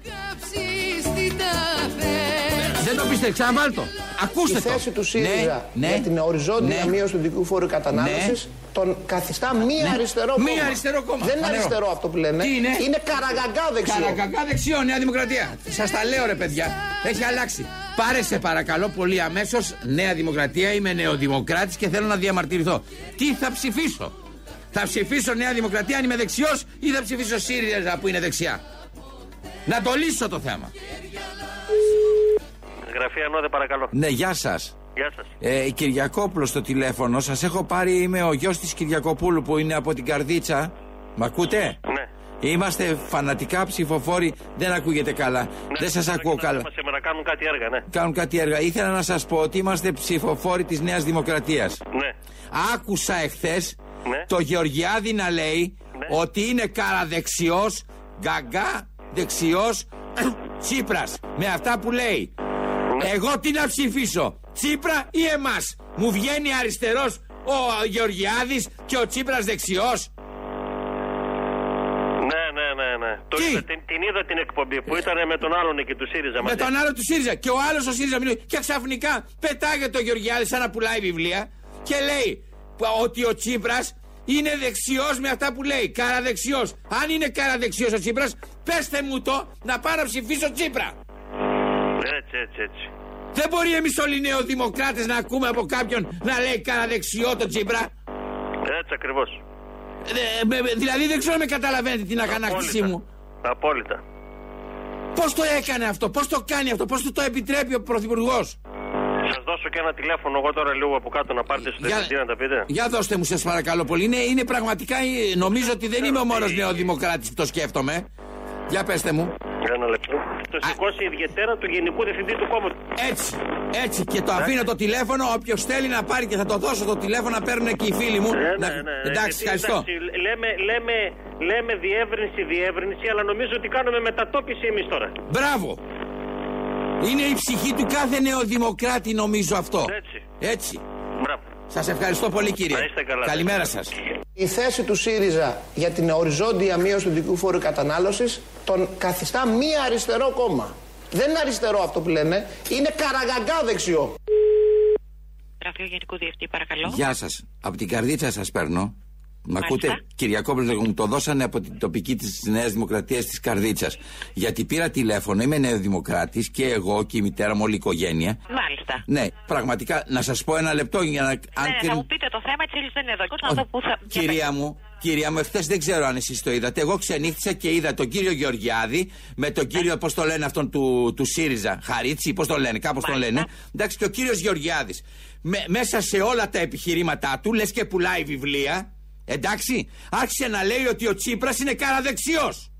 Δεν το πιστεύετε, ξαναβάλτο. Ακούστε Η το. θέση του ΣΥΡΙΖΑ Ναι, για ναι, την οριζόντια ναι. μείωση του δικού φόρου κατανάλωσης τον καθιστά μη Ναι. αριστερό Μη κόμμα. αριστερό κόμμα. Δεν είναι Φανερό. αριστερό αυτό που λένε. Τι είναι; Είναι καραγαγκά δεξιό. Καρακακά δεξιό, Νέα Δημοκρατία. Σας τα λέω, ρε παιδιά. Έχει αλλάξει. Πάρε σε παρακαλώ πολύ αμέσως Νέα Δημοκρατία. Είμαι νεοδημοκράτης και θέλω να διαμαρτυρηθώ. Τι θα ψηφίσω; Θα ψηφίσω Νέα Δημοκρατία αν είμαι δεξιός ή θα ψηφίσω ΣΥΡΙΖΑ που είναι δεξιά. Να το λύσω το θέμα. Γραφεία Νόδε, παρακαλώ. Ναι, γεια σας. Γεια σας. Ε, Κυριακόπουλος στο τηλέφωνο. Σας έχω πάρει, είμαι ο γιος της Κυριακοπούλου που είναι από την Καρδίτσα. Μ' ακούτε; Ναι. Είμαστε φανατικά ψηφοφόροι. Δεν ακούγεται καλά. Δεν σας ακούω καλά. Είμαστε με να κάνουν κάτι έργα, ναι. Κάνουν κάτι έργα. Ήθελα να σας πω ότι είμαστε ψηφοφόροι της Νέας Δημοκρατίας. Ναι. Άκουσα εχθές Ναι. το Γεωργιάδη να λέει Ναι. ότι είναι καραδεξιός, γκαγκά δεξιός Τσίπρας. Με αυτά που λέει. Ναι. Εγώ τι να ψηφίσω, Τσίπρα ή εμάς; Μου βγαίνει αριστερός ο Γεωργιάδης και ο Τσίπρας δεξιός. Ναι, ναι, ναι, ναι. Το Τι; είδα, την, την είδα την εκπομπή που ήταν με τον άλλον εκεί του ΣΥΡΙΖΑ. Με μαζί. τον άλλο του ΣΥΡΙΖΑ. Και ο άλλος ο ΣΥΡΙΖΑ μιλάει. Και ξαφνικά πετάγεται ο Γεωργιάδης σαν να πουλάει βιβλία και λέει που- ότι ο Τσίπρας είναι δεξιός με αυτά που λέει. Καραδεξιός. Αν είναι καραδεξιός ο Τσίπρας, πέστε μου το να πάω να ψηφίσω Τσίπρα. Έτσι, έτσι, έτσι. Δεν μπορεί εμείς όλοι οι νεοδημοκράτες να ακούμε από κάποιον να λέει καραδεξιό το Τσίπρα. Έτσι ακριβώς. Ε, με- με- δηλαδή δεν ξέρω αν με καταλαβαίνετε την αγανάκτησή μου. Απόλυτα. Πώς το έκανε αυτό, πώς το κάνει αυτό, πώς του το επιτρέπει ο Πρωθυπουργός; Σας δώσω και ένα τηλέφωνο εγώ τώρα λίγο από κάτω να πάρετε στο Για- διευθυντή να τα πείτε. Για δώστε μου, σας παρακαλώ πολύ. Είναι, είναι πραγματικά. ε, Νομίζω ότι δεν είμαι ο μόνος νεοδημοκράτης που το σκέφτομαι. Για πέστε μου. Ένα λεπτό. Το σηκώσει ιδιαίτερα του Γενικού Διευθυντή του Κόμματος. Έτσι, έτσι. Και το αφήνω το τηλέφωνο. Όποιος θέλει να πάρει και θα το δώσω το τηλέφωνο να παίρνουν και οι φίλοι μου. Ναι, Να- ναι, ναι. Εντάξει, Γιατί, ευχαριστώ. εντάξει, λέμε, λέμε, λέμε διεύρυνση, διεύρυνση, αλλά νομίζω ότι κάνουμε μετατόπιση εμείς τώρα. Μπράβο. Είναι η ψυχή του κάθε νεοδημοκράτη, νομίζω αυτό. Έτσι. Έτσι. Μπράβο. Σας ευχαριστώ πολύ, κύριε. Να είστε καλά. Καλημέρα σας. Η θέση του ΣΥΡΙΖΑ για την οριζόντια μείωση του δικού φόρου κατανάλωσης τον καθιστά μη αριστερό κόμμα. Δεν είναι αριστερό αυτό που λένε, είναι καραγαγκά δεξιό. Γραφείο Γενικού Διευθυντή, παρακαλώ. Γεια σας. Από την καρδίτσα σας παίρνω. Μ' Μάλιστα. ακούτε, Κυριακόπουλο, μου το δώσανε από την τοπική της Νέας Δημοκρατίας της Καρδίτσας. Γιατί πήρα τηλέφωνο, είμαι Νεοδημοκράτη και εγώ και η μητέρα μου, όλη η οικογένεια. Μάλιστα. Ναι, πραγματικά, να σας πω ένα λεπτό για να. Ναι, και- θα μου πείτε το θέμα, έτσι δεν είναι εδώ. Εγώ να δω πού θα. για Κυρία μου, κυρία μου, εχθές δεν ξέρω αν εσείς το είδατε. Εγώ ξενύχτησα και είδα τον κύριο Γεωργιάδη με τον κύριο, πώς το λένε αυτόν του, του ΣΥΡΙΖΑ, Χαρίτσι, πώς το λένε, κάπως τον Μάλιστα. λένε. Εντάξει, και ο κύριος Γεωργιάδης. μέσα σε όλα τα επιχειρήματά του, λες και πουλάει βιβλία, εντάξει, άρχισε να λέει ότι ο Τσίπρας είναι καραδεξιός.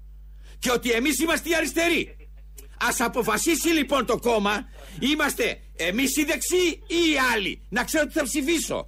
Και ότι εμείς είμαστε οι αριστεροί. Α αποφασίσει λοιπόν το κόμμα, είμαστε εμείς οι δεξιοί ή οι άλλοι. Να ξέρω τι θα ψηφίσω.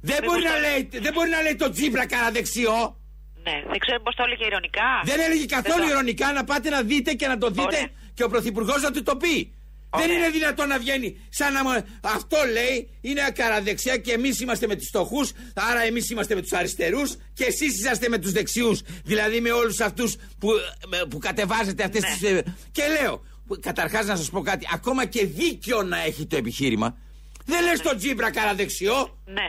Δεν μπορεί, να λέει, δεν μπορεί να λέει το Τζίπρα κανένα δεξιό. Ναι, δεν ξέρω πώς το έλεγε ηρωνικά. Δεν έλεγε καθόλου το- ηρωνικά να πάτε να δείτε και να το δείτε Ωραία. και ο Πρωθυπουργός να του το πει. Δεν είναι δυνατόν να βγαίνει σαν να. μου- Αυτό λέει είναι ακαραδεξιά και εμείς είμαστε με τους φτωχούς, άρα εμείς είμαστε με τους αριστερούς και εσείς είσαστε με τους δεξιούς. Δηλαδή με όλους αυτούς που, με- που κατεβάζετε αυτές Ναι. τις. Και λέω, καταρχάς να σας πω κάτι, ακόμα και δίκιο να έχει το επιχείρημα. Δεν λες τον Τζίμπρα καραδεξιό. Ναι,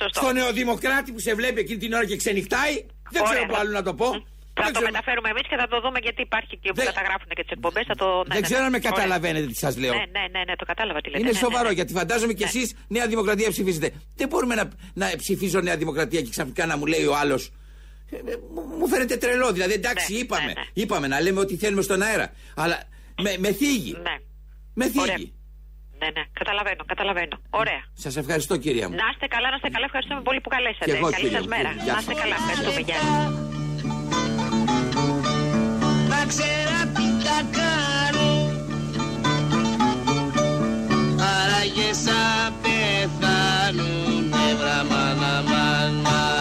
σωστό. Στο νεοδημοκράτη που σε βλέπει εκείνη την ώρα και ξενυχτάει. Δεν Ωραία. ξέρω που άλλο να το πω. Θα Δεν το ξέρω- μεταφέρουμε εμείς και θα το δούμε γιατί υπάρχει και που Δεν- καταγράφουν και τις εκπομπές. Θα το... ναι, Δεν ναι, ξέρω ναι. αν με Ωραία. καταλαβαίνετε τι σας λέω. Ναι, ναι, ναι, ναι, το κατάλαβα τι λέτε. Είναι Ναι, ναι, σοβαρό ναι. γιατί φαντάζομαι κι εσείς Νέα Δημοκρατία ψηφίζετε. Δεν μπορούμε να, να ψηφίζω Νέα Δημοκρατία και ξαφνικά να μου λέει ο άλλος. Μου φαίνεται τρελό. Δηλαδή εντάξει, Ναι, είπαμε, ναι, ναι. είπαμε να λέμε ό,τι θέλουμε στον αέρα. Αλλά με, με θίγει. Ναι. Με Ωραία. θίγει. Ναι, ναι, καταλαβαίνω, καταλαβαίνω. Ωραία. Σας ευχαριστώ κυρία μου. Να είστε καλά, να είστε καλά. Ευχαριστούμε πολύ που καλέσατε. Και εγώ, Καλή κύριε σας μου. μέρα. Γεια Να σας. είστε καλά. Ευχαριστούμε. Γεια σας. Να ξέρα τι θα κάνω. Άραγες σαν πεθάνουνε βραμάνα μαν μαζί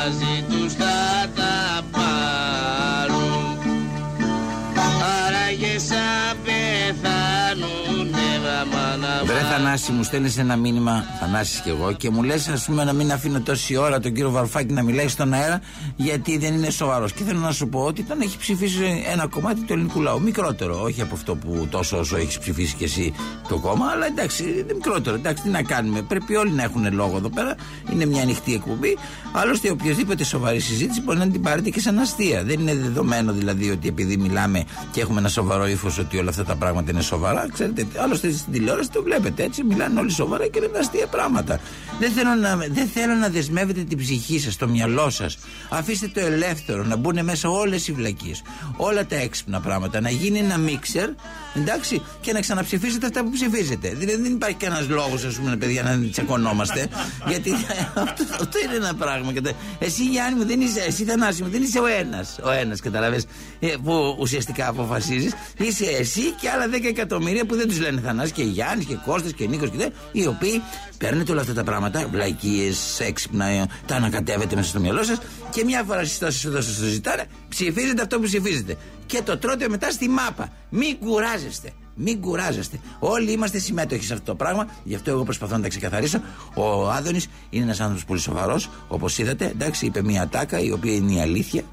Θανάση μου στέλνεις ένα μήνυμα Θανάσης και εγώ και μου λες ας πούμε να μην αφήνω τόση ώρα τον κύριο Βαρουφάκη να μιλάει στον αέρα γιατί δεν είναι σοβαρός. Και θέλω να σου πω ότι τον έχει ψηφίσει ένα κομμάτι του ελληνικού λαού. Μικρότερο όχι από αυτό που τόσο όσο έχεις ψηφίσει και εσύ το κόμμα αλλά εντάξει είναι μικρότερο. Εντάξει τι να κάνουμε πρέπει όλοι να έχουν λόγο εδώ πέρα. Είναι μια ανοιχτή εκπομπή. Άλλωστε οποιοδήποτε σοβαρή συζήτηση μπορεί να την πάρετε και σαν αστεία. Δεν είναι δεδομένο δηλαδή ότι επειδή μιλάμε και έχουμε ένα σοβαρό ύφος ότι όλα αυτά τα πράγματα είναι σοβαρά ξέρετε άλλωστε στην τηλεόραση το βλέπετε έτσι μιλάνε όλοι σοβαρά και λένε αστεία πράγματα. Δεν θέλω να, δεν θέλω να δεσμεύετε την ψυχή σας, το μυαλό σας. Αφήστε το ελεύθερο να μπουν μέσα όλες οι βλακίες όλα τα έξυπνα πράγματα να γίνει ένα μίξερ εντάξει και να ξαναψηφίσετε αυτά που ψηφίζετε. Δηλαδή δεν υπάρχει κανένας λόγος ας πούμε παιδιά να τσακωνόμαστε γιατί αυτό, αυτό είναι ένα πράγμα. Κατα- εσύ Γιάννη μου δεν είσαι εσύ Θανάση μου δεν είσαι ο ένας. Ο ένας καταλαβες ε, που ουσιαστικά αποφασίζεις. Είσαι εσύ και άλλα 10 εκατομμύρια που δεν τους λένε Θανάση και Γιάννης και Κώστας και Νίκος και τέτοια οι οποίοι παίρνετε όλα αυτά τα πράγματα βλαϊκίες, έξυπνα ε, τα ανακατεύετε μέσα στο μυαλό σας και μια φορά στις τόσες εδώ σας το ζητάνε ψηφίζετε αυτό που ψηφίζετε και το τρώτε μετά στη μάπα μην κουράζεστε μην κουράζεστε. Όλοι είμαστε συμμέτοχοι σε αυτό το πράγμα. Γι' αυτό εγώ προσπαθώ να τα ξεκαθαρίσω. Ο Άδωνης είναι ένας άνθρωπος πολύ σοβαρός. Όπως είδατε, εντάξει, είπε μια τάκα η οποία είναι η αλήθεια.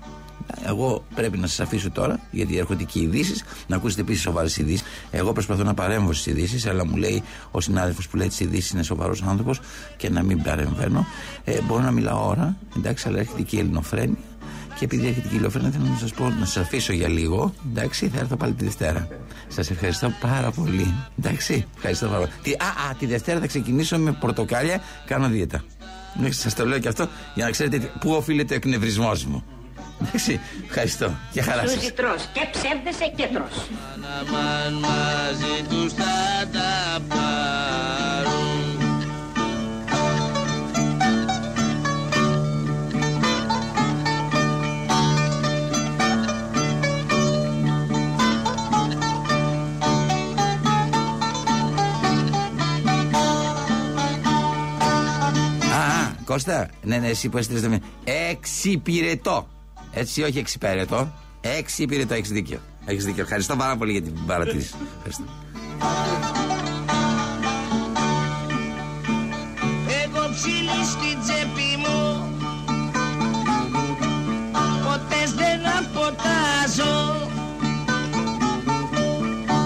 Εγώ πρέπει να σας αφήσω τώρα, γιατί έρχονται και οι ειδήσεις, να ακούσετε επίσης σοβαρές ειδήσεις. Εγώ προσπαθώ να παρέμβω στις ειδήσεις, αλλά μου λέει ο συνάδελφος που λέει τι ειδήσεις είναι σοβαρός άνθρωπος και να μην παρεμβαίνω. Ε, μπορώ να μιλάω ώρα, εντάξει, αλλά έρχεται και η ελληνοφρένεια. Και επειδή έρχεται και η Λεωφρένα, θέλω να σας πω να σας αφήσω για λίγο. Εντάξει, θα έρθω πάλι τη Δευτέρα. Σας ευχαριστώ πάρα πολύ. Εντάξει, ευχαριστώ πάρα πολύ. Τι- Α, α, τη Δευτέρα θα ξεκινήσω με πορτοκάλια, κάνω δίαιτα. Σας το λέω και αυτό για να ξέρετε τι- πού οφείλεται ο εκνευρισμός μου. Εντάξει, ευχαριστώ. Και χαράς σας. Σούζι τρως και ψεύδεσαι και τρως. Μαν μαζί τους θα τα πάρουν Α, α, Κώστα, ναι, ναι, εσύ που έστειλες το μήνυμα. Εξυπηρετώ. Έτσι, όχι εξυπηρετώ. Εξυπηρετώ, έχεις δίκιο. Έχεις δίκιο. Ευχαριστώ πάρα πολύ για την παρατήρηση. Ευχαριστώ. Εγώ ψήλι στην τσέπη μου Ποτές δεν αποτάζω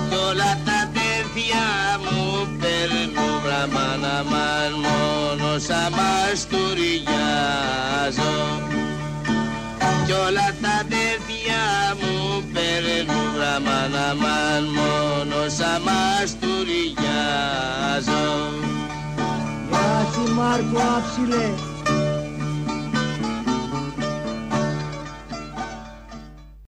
Κι όλα τα τέτοια μου παίρνουν βραμάνα μαν μόνο σαν μαστουριάζω Κι όλα τα τέτοια μου παίρνουν βραμάνα μαν μόνο σαν μαστουριάζω Γεια σου Μάρκο άψιλε